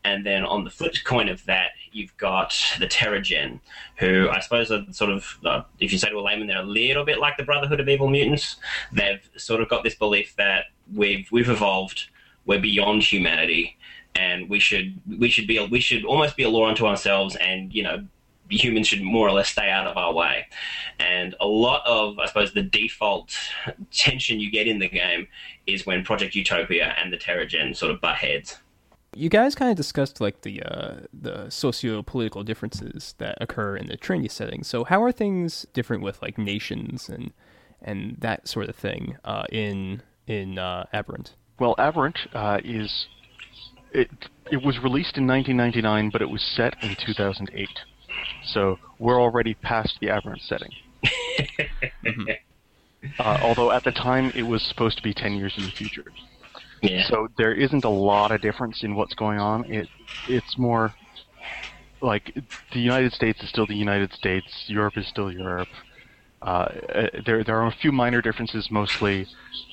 C: and then on the flip coin of that, you've got the Teragen, who I suppose are sort of uh, if you say to a layman, they're a little bit like the Brotherhood of Evil Mutants. They've sort of got this belief that we've we've evolved, we're beyond humanity, and we should we should be we should almost be a law unto ourselves, and you know humans should more or less stay out of our way. And a lot of, I suppose, the default tension you get in the game is when Project Utopia and the Teragen sort of butt heads.
A: You guys kind of discussed like the uh, the socio-political differences that occur in the Trinity setting. So how are things different with like nations and and that sort of thing uh, in in uh, Aberrant?
B: Well, Aberrant uh, is it. It was released in 1999, but it was set in 2008. So we're already past the Aberrant setting. uh, although at the time it was supposed to be 10 years in the future.
C: Yeah.
B: So there isn't a lot of difference in what's going on. It it's more like the United States is still the United States. Europe is still Europe. Uh, uh, there there are a few minor differences, mostly.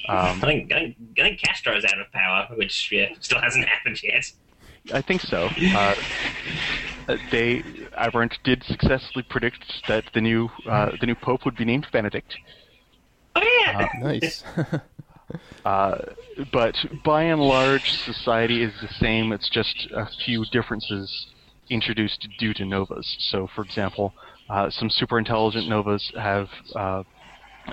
B: Um,
C: I think, I think I think Castro's out of power, which yeah, still hasn't happened yet.
B: I think so. Uh, they Aberrant did successfully predict that the new uh, the new pope would be named Benedict.
C: Oh yeah.
A: Nice.
B: Uh, but by and large, society is the same. It's just a few differences introduced due to novas. So, for example, uh, some super intelligent novas have uh,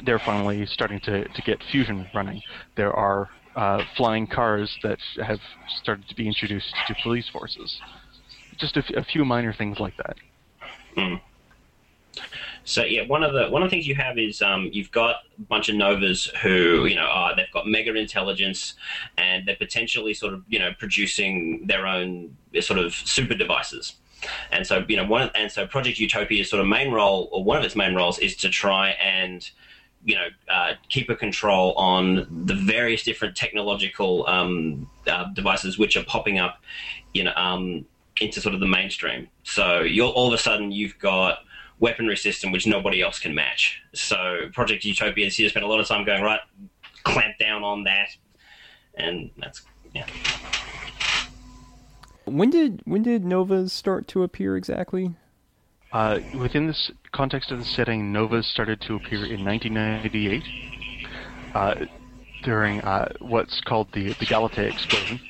B: they're finally starting to, to get fusion running. There are uh, flying cars that have started to be introduced to police forces. Just a, f- a few minor things like that.
C: So yeah, one of the one of the things you have is um, you've got a bunch of novas who you know are they've got mega intelligence and they're potentially sort of you know producing their own sort of super devices. And so you know one and so Project Utopia's sort of main role or one of its main roles is to try and you know uh, keep a control on the various different technological um, uh, devices which are popping up you know um, into sort of the mainstream. So you're all of a sudden you've got weaponry system which nobody else can match. So Project Utopia has spent a lot of time going right, clamp down on that, and that's yeah.
A: when did when did novas start to appear exactly?
B: Uh, within this context of the setting, novas started to appear in 1998 uh, during uh, what's called the the Galatea explosion.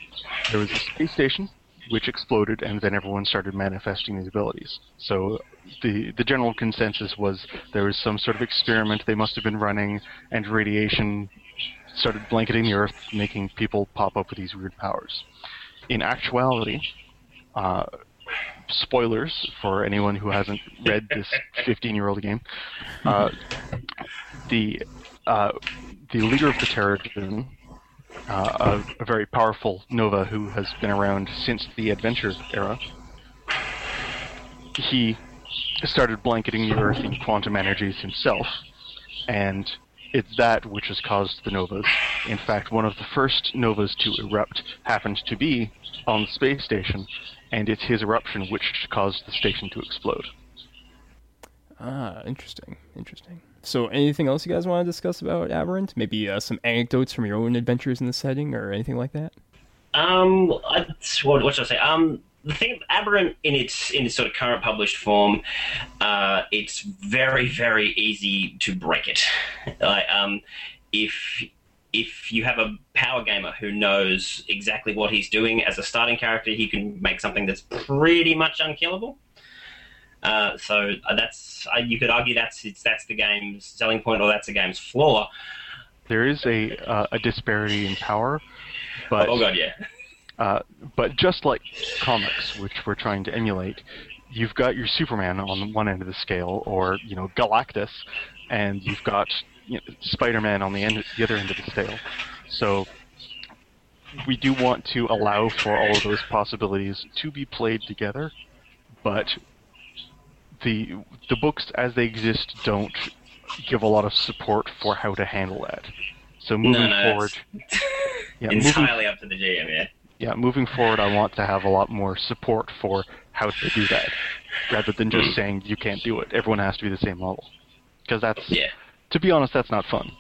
B: There was a space station which exploded, and then everyone started manifesting these abilities. So the the general consensus was there was some sort of experiment they must have been running, and radiation started blanketing the Earth, making people pop up with these weird powers. In actuality, uh, spoilers for anyone who hasn't read this 15-year-old game. Uh, the uh, the leader of the Teragen, uh, a, a very powerful Nova who has been around since the Adventure era, he started blanketing the Earth in quantum energies himself, and it's that which has caused the novas. In fact, one of the first novas to erupt happened to be on the space station, and it's his eruption which caused the station to explode.
A: Ah, interesting, interesting. So, anything else you guys want to discuss about Aberrant? Maybe uh, some anecdotes from your own adventures in the setting, or anything like that?
C: Um, I, what, what should I say? Um, the thing, Aberrant in its in its sort of current published form, uh, it's very very easy to break it. like, um, if if you have a power gamer who knows exactly what he's doing as a starting character, he can make something that's pretty much unkillable. Uh, so uh, that's uh, you could argue that's it's, that's the game's selling point or that's the game's flaw.
B: There is a uh, a disparity in power, but
C: oh god, yeah.
B: Uh, but just like comics, which we're trying to emulate, you've got your Superman on one end of the scale, or you know Galactus, and you've got you know, Spider-Man on the end, the other end of the scale. So we do want to allow for all of those possibilities to be played together, but the the books as they exist don't give a lot of support for how to handle that. So moving
C: no, no,
B: forward,
C: it's
B: yeah, moving
C: entirely up to the GM. Yeah.
B: Yeah, moving forward, I want to have a lot more support for how to do that, rather than just saying you can't do it. Everyone has to be the same level, because that's,
C: Yeah.
B: to be honest, that's not fun.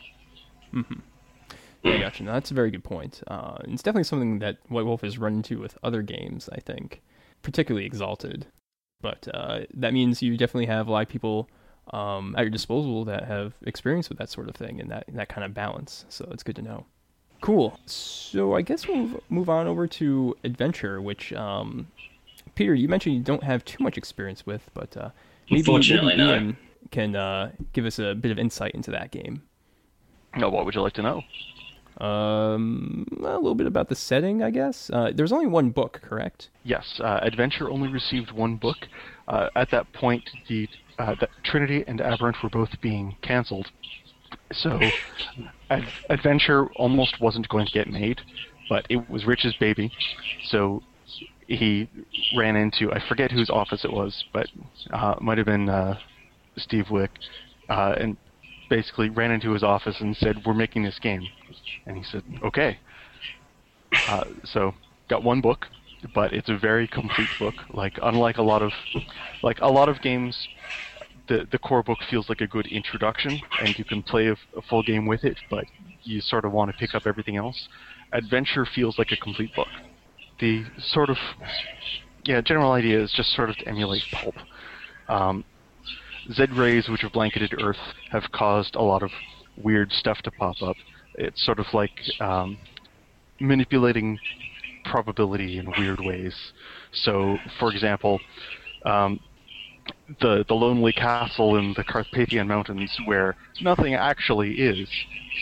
A: Yeah, I gotcha. No, that's a very good point. Uh, it's definitely something that White Wolf has run into with other games, I think, particularly Exalted. But uh, that means you definitely have a lot of people um, at your disposal that have experience with that sort of thing and that that kind of balance. So it's good to know. Cool. So I guess we'll move on over to Adventure, which um, Peter, you mentioned you don't have too much experience with, but uh, maybe,
C: Unfortunately,
A: maybe
C: no.
A: Can uh, give us a bit of insight into that game.
B: Now, what would you like to know?
A: Um, a little bit about the setting, I guess. Uh, there's only one book, correct?
B: Yes, uh, Adventure only received one book. Uh, at that point, the, uh, the Trinity and Aberrant were both being cancelled. So, Ad- Adventure almost wasn't going to get made, but it was Rich's baby. So, he ran into, I forget whose office it was, but uh, might have been uh, Steve Wieck, uh, and basically ran into his office and said, We're making this game. And he said, Okay. Uh, so, got one book, but it's a very complete book. Like unlike a lot of, like a lot of games, the the core book feels like a good introduction, and you can play a, a full game with it, but you sort of want to pick up everything else. Adventure feels like a complete book. The sort of yeah general idea is just sort of to emulate pulp. Um, Z rays which have blanketed Earth have caused a lot of weird stuff to pop up. It's sort of like um, manipulating probability in weird ways. So, for example, um, the the lonely castle in the Carpathian Mountains, where nothing actually is,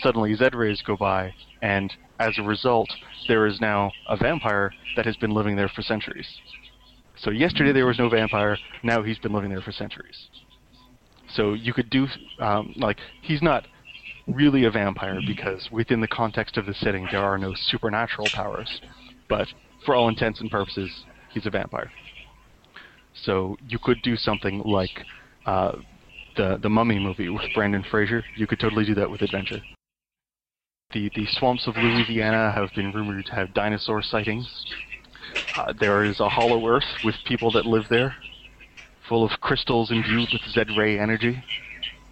B: suddenly Z rays go by, and as a result, there is now a vampire that has been living there for centuries. So yesterday there was no vampire. Now he's been living there for centuries. So you could do um, like he's not really a vampire because within the context of the setting there are no supernatural powers, but for all intents and purposes he's a vampire. So you could do something like uh, the the Mummy movie with Brendan Fraser. You could totally do that with adventure. The the swamps of Louisiana have been rumored to have dinosaur sightings. Uh, there is a hollow earth with people that live there, full of crystals imbued with Z-ray energy.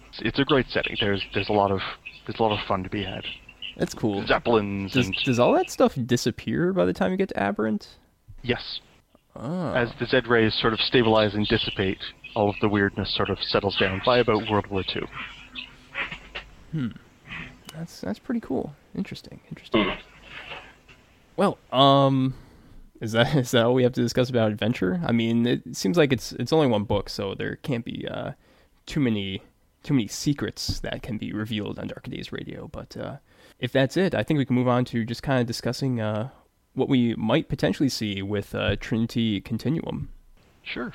B: It's, it's a great setting. There's there's a lot of there's a lot of fun to be had.
A: That's cool.
B: Zeppelins
A: Does,
B: and
A: does all that stuff disappear by the time you get to Aberrant?
B: yes,
A: Oh.
B: as the Z rays sort of stabilize and dissipate, all of the weirdness sort of settles down by about World War II.
A: That's that's pretty cool. Interesting. Interesting. Well, um, is that is that all we have to discuss about adventure? I mean, it seems like it's it's only one book, so there can't be uh, too many too many secrets that can be revealed on Dark Days Radio. But uh, if that's it, I think we can move on to just kind of discussing uh, what we might potentially see with uh, Trinity Continuum.
B: Sure.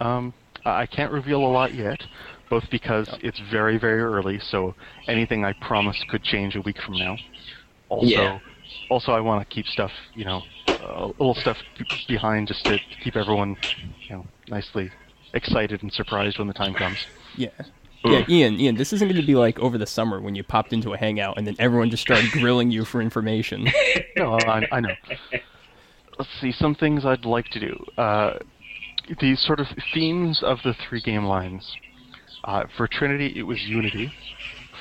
B: Um, I I can't reveal a lot yet, both because it's very, very early, so anything I promise could change a week from now. Also,
C: Yeah.
B: also I want to keep stuff, you know, a little stuff b- behind just to keep everyone, you know, nicely excited and surprised when the time comes.
A: Yeah. Yeah, Ian, Ian, this isn't going to be like over the summer when you popped into a hangout and then everyone just started grilling you for information.
B: No, I, I know. Let's see, some things I'd like to do. Uh, the sort of themes of the three game lines. Uh, for Trinity, it was unity.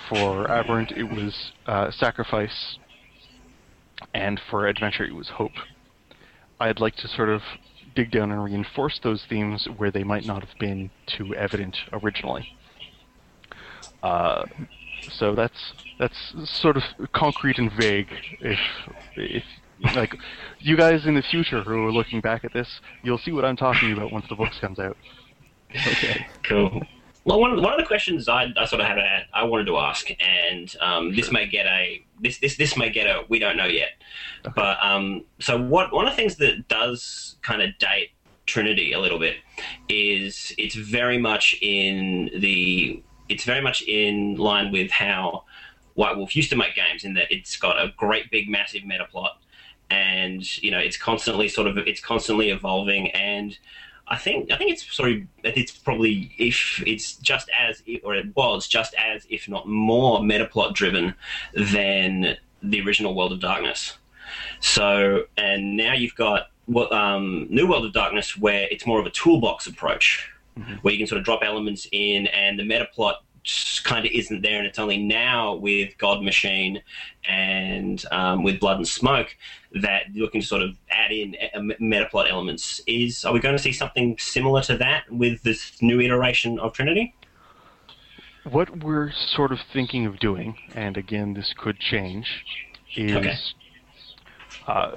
B: For Aberrant, it was uh, sacrifice. And for Adventure, it was hope. I'd like to sort of dig down and reinforce those themes where they might not have been too evident originally. Uh, so that's that's sort of concrete and vague. If if like you guys in the future who are looking back at this, you'll see what I'm talking about once the book comes out.
A: Okay.
C: Cool. Well, one of, one of the questions I, I sort of had a, I wanted to ask, and um, this may get a this this this may get a we don't know yet, but um, so what one of the things that does kind of date Trinity a little bit is it's very much in the it's very much in line with how White Wolf used to make games in that it's got a great big massive meta plot and you know it's constantly sort of it's constantly evolving and I think I think it's sort of it's probably if it's just as or it was just as if not more meta plot driven than the original World of Darkness. So and now you've got what um, New World of Darkness where it's more of a toolbox approach where you can sort of drop elements in and the meta plot kind of isn't there and it's only now with God Machine and um, with Blood and Smoke that you're looking to sort of add in a- a meta plot elements. Is are we going to see something similar to that with this new iteration of Trinity?
B: What we're sort of thinking of doing, and again this could change, is
C: Okay.
B: uh,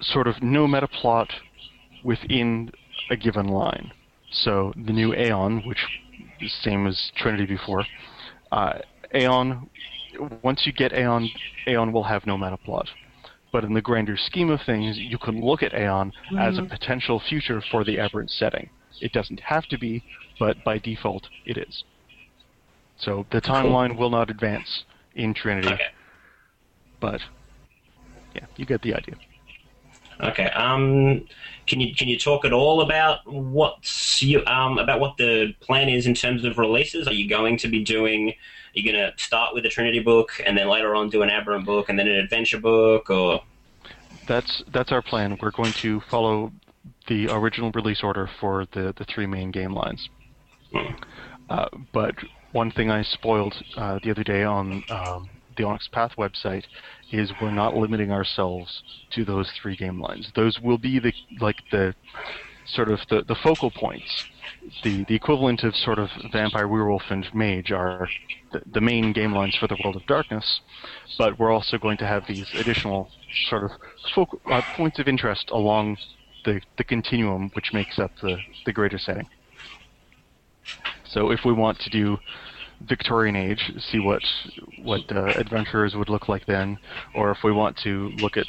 B: sort of no meta plot within a given line. So the new Aeon, which is same as Trinity before, uh, Aeon. Once you get Aeon, Aeon will have no meta plot. But in the grander scheme of things, you can look at Aeon as a potential future for the aberrant setting. It doesn't have to be, but by default, it is. So the timeline will not advance in Trinity,
C: Okay.
B: but yeah, you get the idea.
C: Okay. Um, can you can you talk at all about what's you um about what the plan is in terms of releases? Are you going to be doing? Are you going to start with a Trinity book and then later on do an Aberrant book and then an adventure book, or
B: That's that's our plan. We're going to follow the original release order for the, the three main game lines. Uh, but one thing I spoiled uh, the other day on um, the Onyx Path website is we're not limiting ourselves to those three game lines. Those will be the like the sort of the, the focal points. The the equivalent of sort of vampire, werewolf, and mage are the, the main game lines for the World of Darkness. But we're also going to have these additional sort of focal, uh, points of interest along the the continuum, which makes up the the greater setting. So if we want to do Victorian age, see what what uh, adventurers would look like then, or if we want to look at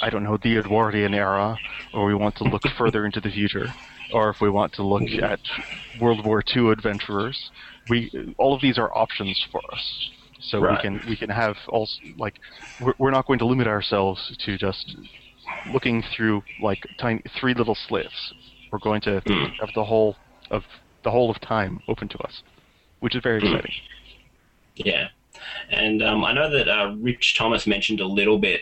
B: I don't know the Edwardian era, or we want to look further into the future, or if we want to look at World War II adventurers, we all of these are options for us. So
C: Right.
B: we can we can have all like we're, we're not going to limit ourselves to just looking through like tiny three little slits. We're going to have the whole of the whole of time open to us, which is very exciting.
C: Yeah. And um, I know that uh, Rich Thomas mentioned a little bit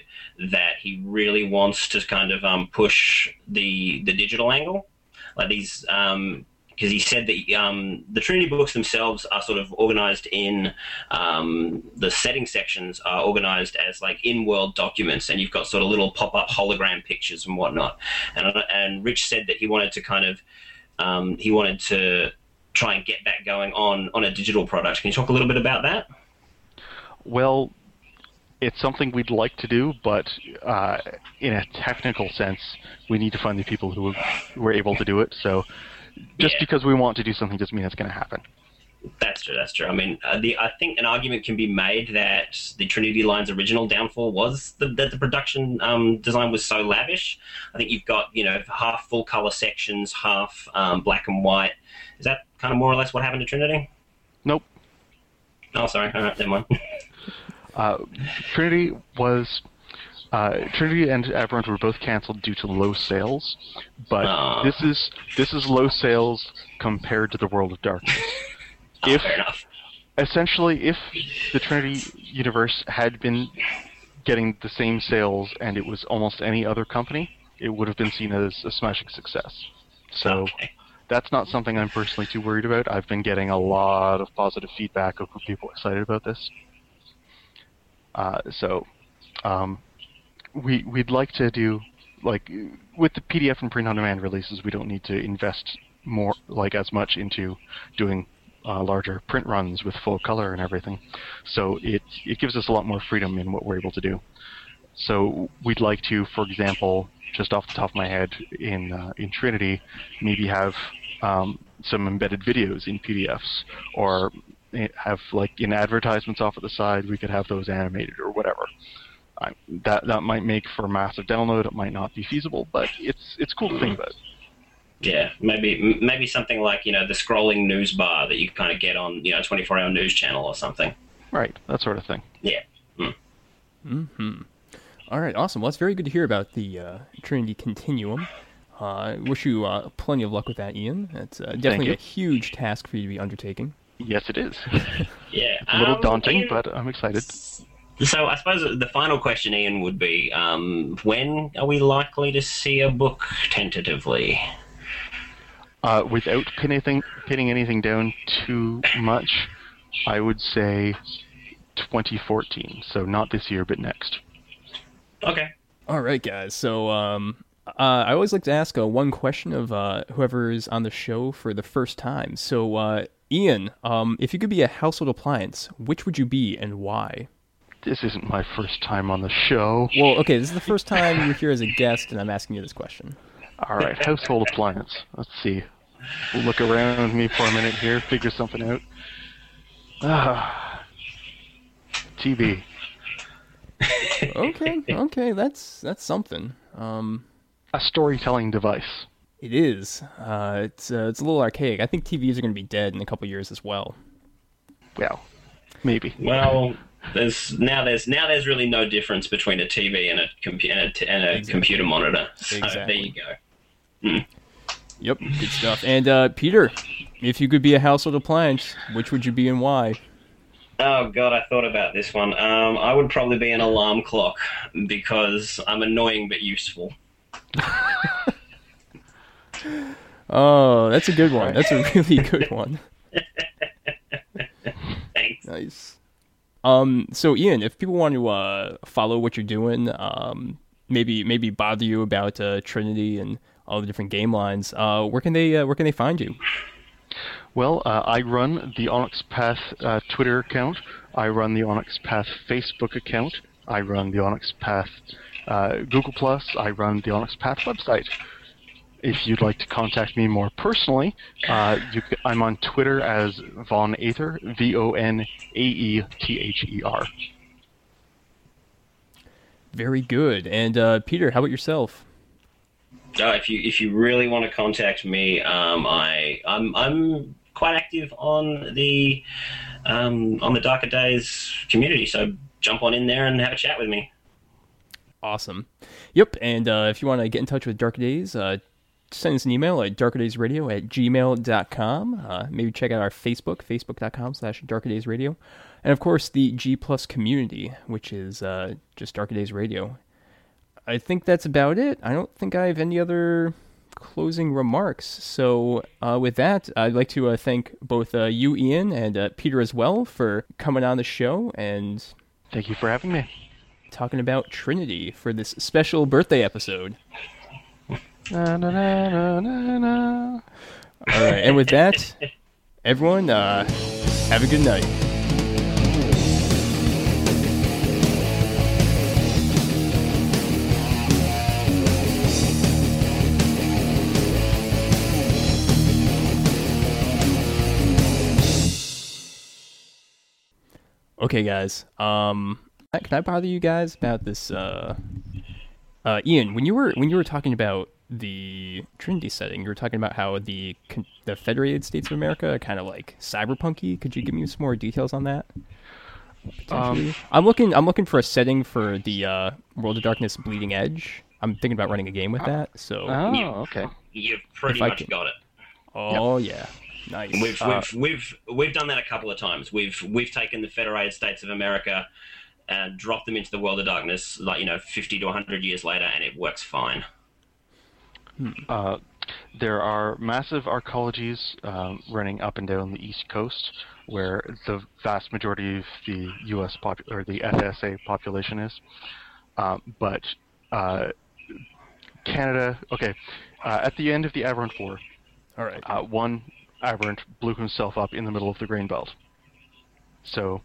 C: that he really wants to kind of um, push the the digital angle, like these, because he said that um, the Trinity books themselves are sort of organized in um, the setting sections are organized as like in-world documents, and you've got sort of little pop-up hologram pictures and whatnot. And and Rich said that he wanted to kind of um, he wanted to try and get that going on on a digital product. Can you talk a little bit about that?
B: Well, it's something we'd like to do, but uh, in a technical sense, we need to find the people who who are able to do it. So, just
C: Yeah.
B: because we want to do something doesn't mean it's going to happen.
C: That's true. That's true. I mean, uh, the I think an argument can be made that the Trinity Line's original downfall was the, that the production um, design was so lavish. I think you've got you know half full color sections, half um, black and white. Is that kind of more or less what happened to Trinity?
B: Nope.
C: Oh, sorry. All right, never mind.
B: Uh, Trinity was uh, Trinity and Aberrant were both canceled due to low sales, but
C: Ah.
B: this is this is low sales compared to the World of Darkness.
C: Oh,
B: If-. Essentially, if the Trinity universe had been getting the same sales and it was almost any other company, it would have been seen as a smashing success. So
C: Okay.
B: that's not something I'm personally too worried about. I've been getting a lot of positive feedback of people excited about this. Uh, so, um, we we'd like to do like with the PDF and print on demand releases. We don't need to invest more like as much into doing uh, larger print runs with full color and everything. So it it gives us a lot more freedom in what we're able to do. So we'd like to, for example, just off the top of my head, in uh, in Trinity, maybe have um, some embedded videos in PDFs, or eh, have like in advertisements off at the side, we could have those animated or whatever. I, that that might make for massive download. It might not be feasible, but it's it's cool to think about.
C: Yeah, maybe maybe something like you know the scrolling news bar that you kind of get on you know 24 hour news channel or something.
B: Right, that sort of thing.
C: Yeah. Hmm.
A: All right, awesome. Well, it's very good to hear about the uh, Trinity Continuum. Uh, I wish you uh, plenty of luck with that, Ian. It's uh, definitely a huge task for you to be undertaking.
B: Yes, it is.
C: Yeah.
B: a little
C: Um,
B: daunting,
C: Ian-
B: but I'm excited.
C: So I suppose the final question, Ian, would be: um, When are we likely to see a book tentatively?
B: Uh, without pin anything, pinning anything down too much, I would say 2014. So not this year, but next.
C: Okay.
A: All right, guys. So um, uh, I always like to ask uh, one question of uh, whoever is on the show for the first time. So, uh, Ian, um, if you could be a household appliance, which would you be and why?
B: This isn't my first time on the show.
A: Well, okay, this is the first time you're here as a guest, and I'm asking you this question.
B: All right, household appliance. Let's see. We'll look around me for a minute here, figure something out. Ah, TV.
A: Okay, okay, that's that's something. Um,
B: A storytelling device.
A: it is. Uh, it's uh, it's a little archaic. I think TVs are going to be dead in a couple years as well.
B: Well, maybe.
C: Well, there's now there's now there's really no difference between a TV and a, compu- and a, t- and a
A: Exactly.
C: computer monitor. So there you go.
A: Yep, good stuff. And uh, Peter, if you could be a household appliance, which would you be and why?
C: Oh god, I thought about this one. Um, I would probably be an alarm clock because I'm annoying but useful.
A: Oh, that's a good one. That's a really good one. Thanks. Nice. Um, so Ian, if people want to uh, follow what you're doing, um, maybe maybe bother you about uh, Trinity and all the different game lines, uh, where can they uh, where can they find you?
B: Well, uh, I run the Onyx Path uh, Twitter account. I run the Onyx Path Facebook account. I run the Onyx Path uh, Google Plus. I run the Onyx Path website. If you'd like to contact me more personally, uh, you, I'm on Twitter as Von Aether, V O N A E T H E R.
A: Very good. And uh, Peter, how about yourself?
C: Uh, if you if you really want to contact me, um, I I'm I'm quite active on the um, on the Darker Days community. So jump on in there and have a chat with me.
A: Awesome. Yep. And uh, if you want to get in touch with Darker Days, uh, send us an email at darkerdaysradio at gmail.com. Uh, maybe check out our Facebook, facebook.com slash darkerdaysradio. And of course, the G Plus community, which is uh, just Darker Days Radio. I think that's about it. I don't think I have any other closing remarks. So, uh, with that, I'd like to uh, thank both uh, you, Ian, and uh, Peter as well for coming on the show and
B: Thank you for having me.
A: talking about Trinity for this special birthday episode.
B: Na, na, na, na, na.
A: All right, and with that, everyone, uh, have a good night. Okay, guys. Um, can I bother you guys about this? Uh, uh, Ian, when you were when you were talking about the Trinity setting, you were talking about how the the Federated States of America are kind of like cyberpunky. Could you give me some more details on that? Potentially? I'm looking. I'm looking for a setting for the uh, World of Darkness Bleeding Edge. I'm thinking about running a game with that. So,
B: Oh, okay.
C: You've pretty
A: If
C: much
A: can-
C: got it.
A: oh yeah, nice.
C: We've
B: Uh,
C: we've we've we've done that a couple of times. We've we've taken the Federated States of America and dropped them into the world of darkness, like you know, fifty to hundred years later, and it works fine.
B: Uh, there are massive arcologies um, running up and down the east coast, where the vast majority of the U.S. Pop- or the FSA population is. Um, but uh, Canada, okay, uh, at the end of the Aberrant War,
A: All right.
B: uh, one aberrant blew himself up in the middle of the grain belt. So,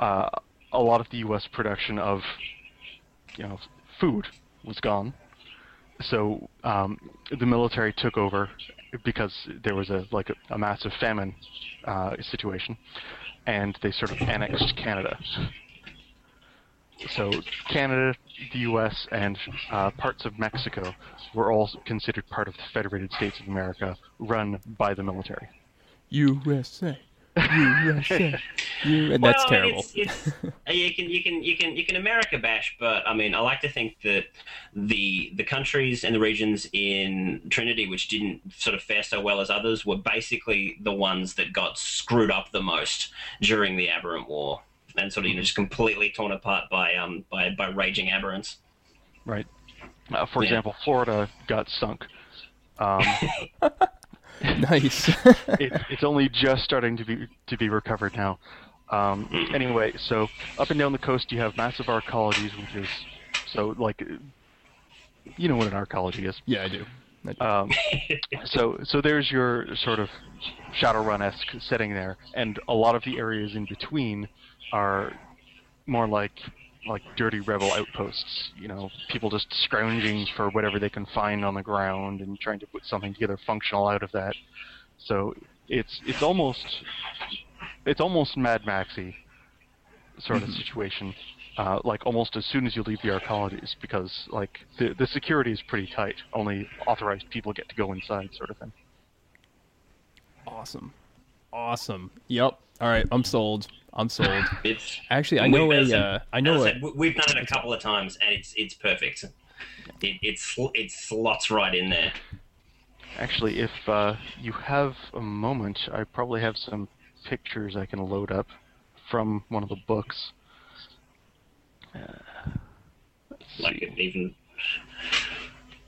B: uh, a lot of the U.S. production of, you know, food was gone. So um, the military took over because there was a like a, a massive famine uh, situation, and they sort of annexed Canada. So Canada, the U.S., and uh, parts of Mexico were all considered part of the Federated States of America, run by the military.
A: USA, USA, U- and that's
C: well,
A: terrible.
C: It's, it's, you can you can you can you can America bash, but I mean, I like to think that the the countries and the regions in Trinity which didn't sort of fare so well as others were basically the ones that got screwed up the most during the Aberrant War, and sort of you know just completely torn apart by um by by raging aberrants.
B: Right. Uh, for
C: Yeah.
B: example, Florida got sunk. Um,
A: nice.
B: it, it's only just starting to be to be recovered now. Um, anyway, so up and down the coast, you have massive arcologies, which is so like you know what an arcology is.
A: yeah, I do. I do.
B: Um, so so there's your sort of Shadowrun-esque setting there, and a lot of the areas in between are more like like dirty rebel outposts. You know, people just scrounging for whatever they can find on the ground and trying to put something together functional out of that. So it's it's almost it's almost Mad Maxy sort of situation. Uh, like almost as soon as you leave the arcologies, because like the the security is pretty tight. Only authorized people get to go inside, sort of thing.
A: awesome, awesome. Yep. All right, I'm sold. I'm sold.
C: It's
A: Actually, I know
C: we've-
A: a. Uh, I know
C: As I
A: a.
C: said, we- we've done it a couple of times, and it's it's perfect. It it, sl- it slots right in there.
B: Actually, if uh, you have a moment, I probably have some pictures I can load up from one of the books.
C: I could even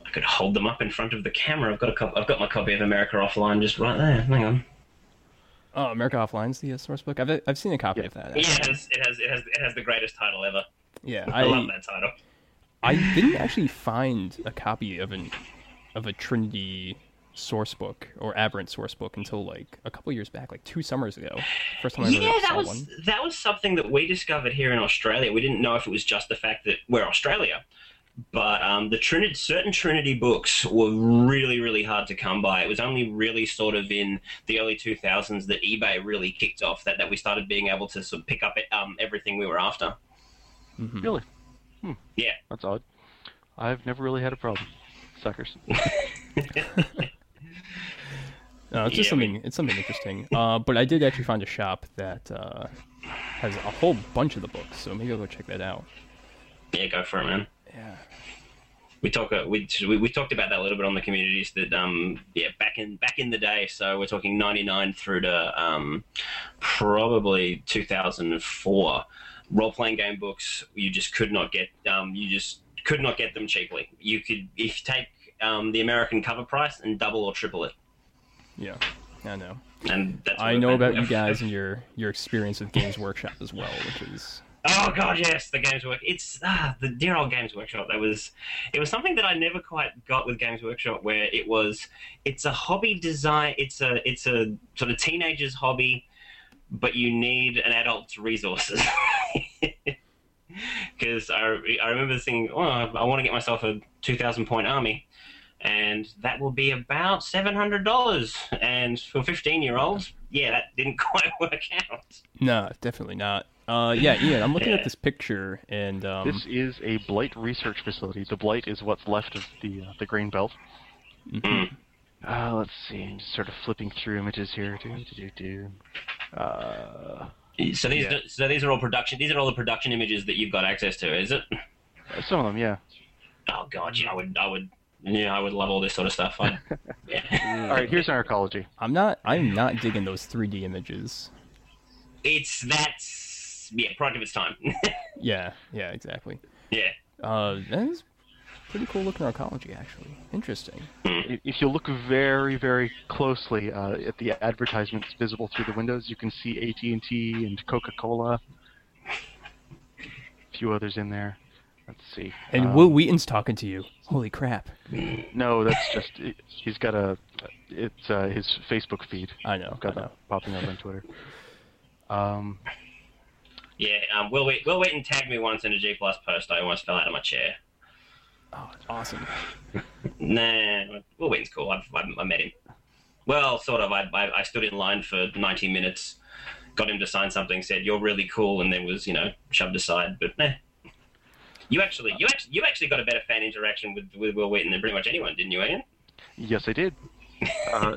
C: I could hold them up in front of the camera. I've got a cop- I've got my copy of America Offline just right there. Hang on.
A: Oh, America Offline's the uh, source book. I've I've seen a copy
B: Yeah.
A: of that.
C: Yeah, it has, it has it has it has the greatest title ever.
A: Yeah,
C: I, love that title.
A: I didn't actually find a copy of an of a Trinity source book or Aberrant source book until like a couple years back, like two summers ago. First time I ever
C: Yeah, that
A: saw
C: was
A: one.
C: that was something that we discovered here in Australia. We didn't know if it was just the fact that we're Australia, but um, the Trinity, certain Trinity books were really, really hard to come by. It was only really sort of in the early 2000s that eBay really kicked off. That that we started being able to sort of pick up um, everything we were after.
B: Really? Hmm.
C: Yeah.
B: That's odd. I've never really had a problem. Suckers.
A: No, it's just
C: Yeah,
A: something. It's something interesting. Uh, but I did actually find a shop that uh, has a whole bunch of the books, so maybe I'll go check that out.
C: Yeah, go for it, man.
A: Yeah.
C: we talk uh, we, we we talked about that a little bit on the communities that um yeah back in back in the day so we're talking 99 through to um probably 2004 role playing game books you just could not get um you just could not get them cheaply you could if you take um the American cover price and double or triple it
A: Yeah. I know.
C: and that's
A: I know about you guys and your your experience with Games Workshop as well, which is
C: Oh god, yes, the Games Work. It's ah, the dear old Games Workshop. That was, it was something that I never quite got with Games Workshop, where it was, it's a hobby design. It's a, it's a sort of teenager's hobby, but you need an adult's resources. Because I, I remember thinking, oh, I want to get myself a two thousand point army, and that will be about seven hundred dollars. And for fifteen year olds, yeah, that didn't quite work out.
A: no, definitely not. Uh, yeah, Ian, I'm looking
C: Yeah.
A: at this picture and um,
B: This is a blight research facility. The blight is what's left of the uh, the grain belt.
A: mhm.
B: Uh, let's see. I'm just sort of flipping through images here. Do, do, do, do. Uh,
C: So these,
B: Yeah.
C: so these are all production. These are all the production images that you've got access to, is it?
B: some of them, yeah.
C: Oh god, yeah, I would, I would, yeah, I would love all this sort of stuff. I, yeah.
B: All right, here's arcology.
A: I'm not I'm not digging those 3D images.
C: It's that's yeah, product of its time.
A: Yeah, yeah, exactly.
C: yeah.
A: Uh, that is pretty cool looking arcology, actually. Interesting.
B: If if you look very, very closely uh, at the advertisements visible through the windows, you can see AT&T and Coca-Cola. A few others in there. Let's see.
A: And
B: Um,
A: Wil Wheaton's talking to you. Holy crap!
B: No, that's just he's got a it's uh, his Facebook feed.
A: I know.
B: I've got
A: I know.
B: that popping up on Twitter. Um,
C: Yeah, um, Will Wait, Wil Wheaton tagged me once in a G Plus post. I almost fell out of my chair.
A: Oh, it's awesome.
C: Nah, Wil Wheaton's cool. I've, I've, I met him. Well, sort of. I, I, I stood in line for 90 minutes, got him to sign something, said you're really cool, and then was you know shoved aside. But nah. You actually, you actually, you actually got a better fan interaction with, with Wil Wheaton than pretty much anyone, didn't you, Ian?
B: yes, I did. Uh,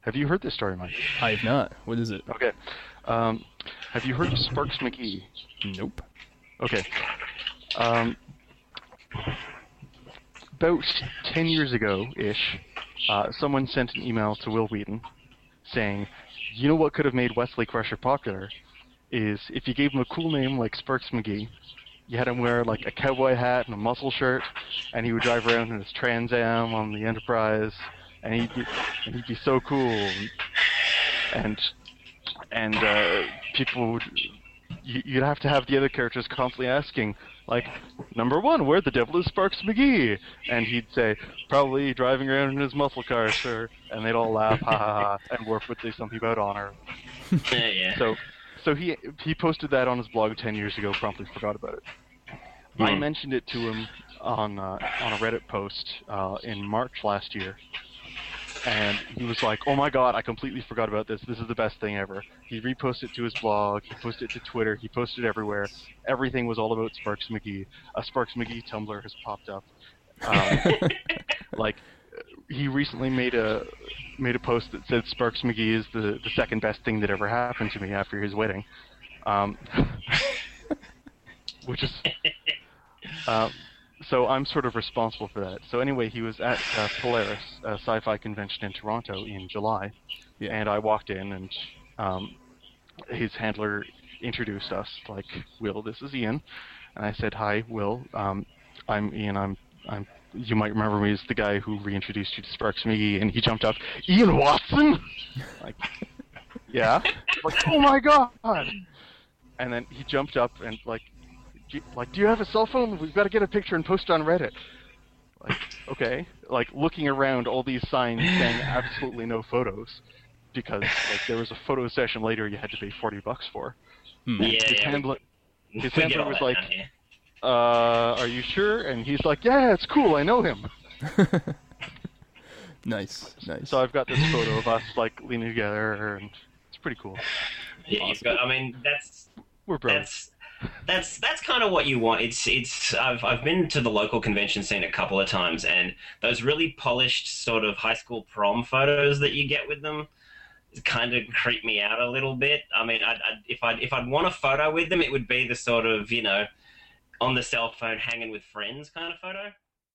B: have you heard this story, Mike?
A: I have not. What is it?
B: Okay. Um, have you heard of Sparks McGee?
A: Nope.
B: Okay. Um, about 10 years ago ish, uh, someone sent an email to Wil Wheaton saying, You know what could have made Wesley Crusher popular? Is if you gave him a cool name like Sparks McGee, you had him wear like a cowboy hat and a muscle shirt, and he would drive around in his Trans Am on the Enterprise, and he'd be, and he'd be so cool. And and uh, people would you, you'd have to have the other characters constantly asking, like, number one, where the devil is Sparks McGee? And he'd say, probably driving around in his muscle car, sir. And they'd all laugh, ha ha ha, and Worf would say something about honor.
C: Yeah, yeah.
B: So, so he he posted that on his blog ten years ago. Promptly forgot about it. I
C: Hmm.
B: mentioned it to him on uh, on a Reddit post uh, in March last year, and he was like, "Oh my god, I completely forgot about this. This is the best thing ever." He reposted it to his blog. He posted it to Twitter. He posted it everywhere. Everything was all about Sparks McGee. A Sparks McGee Tumblr has popped up. Um, like he recently made a made a post that said Sparks McGee is the the second best thing that ever happened to me after his wedding, um, which is uh, so I'm sort of responsible for that. So anyway, he was at uh, Polaris, a sci-fi convention in Toronto in July,
A: Yeah.
B: and I walked in and um, his handler introduced us like, "Wil, this is Ian," and I said, "Hi, Wil. Um, I'm Ian. I'm I'm." You might remember me as the guy who reintroduced you to Sparks McGee, and he jumped up, Ian Watson. like, yeah. like, oh my god! And then he jumped up and like, "Do you- like, do you have a cell phone? We've got to get a picture and post on Reddit. Like, okay. Like looking around all these signs saying absolutely no photos, because like there was a photo session later you had to pay forty bucks for.
A: Hmm.
C: Yeah,
B: His
C: yeah.
B: handler, his handler was like, uh, are you sure? And he's like, yeah, it's cool. I know him.
A: Nice, nice.
B: So I've got this photo of us like leaning together, and it's pretty cool.
C: Yeah, you've got, I mean, that's
B: We're bros.
C: that's that's that's kind of what you want. It's it's I've I've been to the local convention scene a couple of times, and those really polished sort of high school prom photos that you get with them kind of creep me out a little bit. I mean, I'd, I'd, if I if I'd want a photo with them, it would be the sort of you know on the cell phone hanging with friends kind of photo.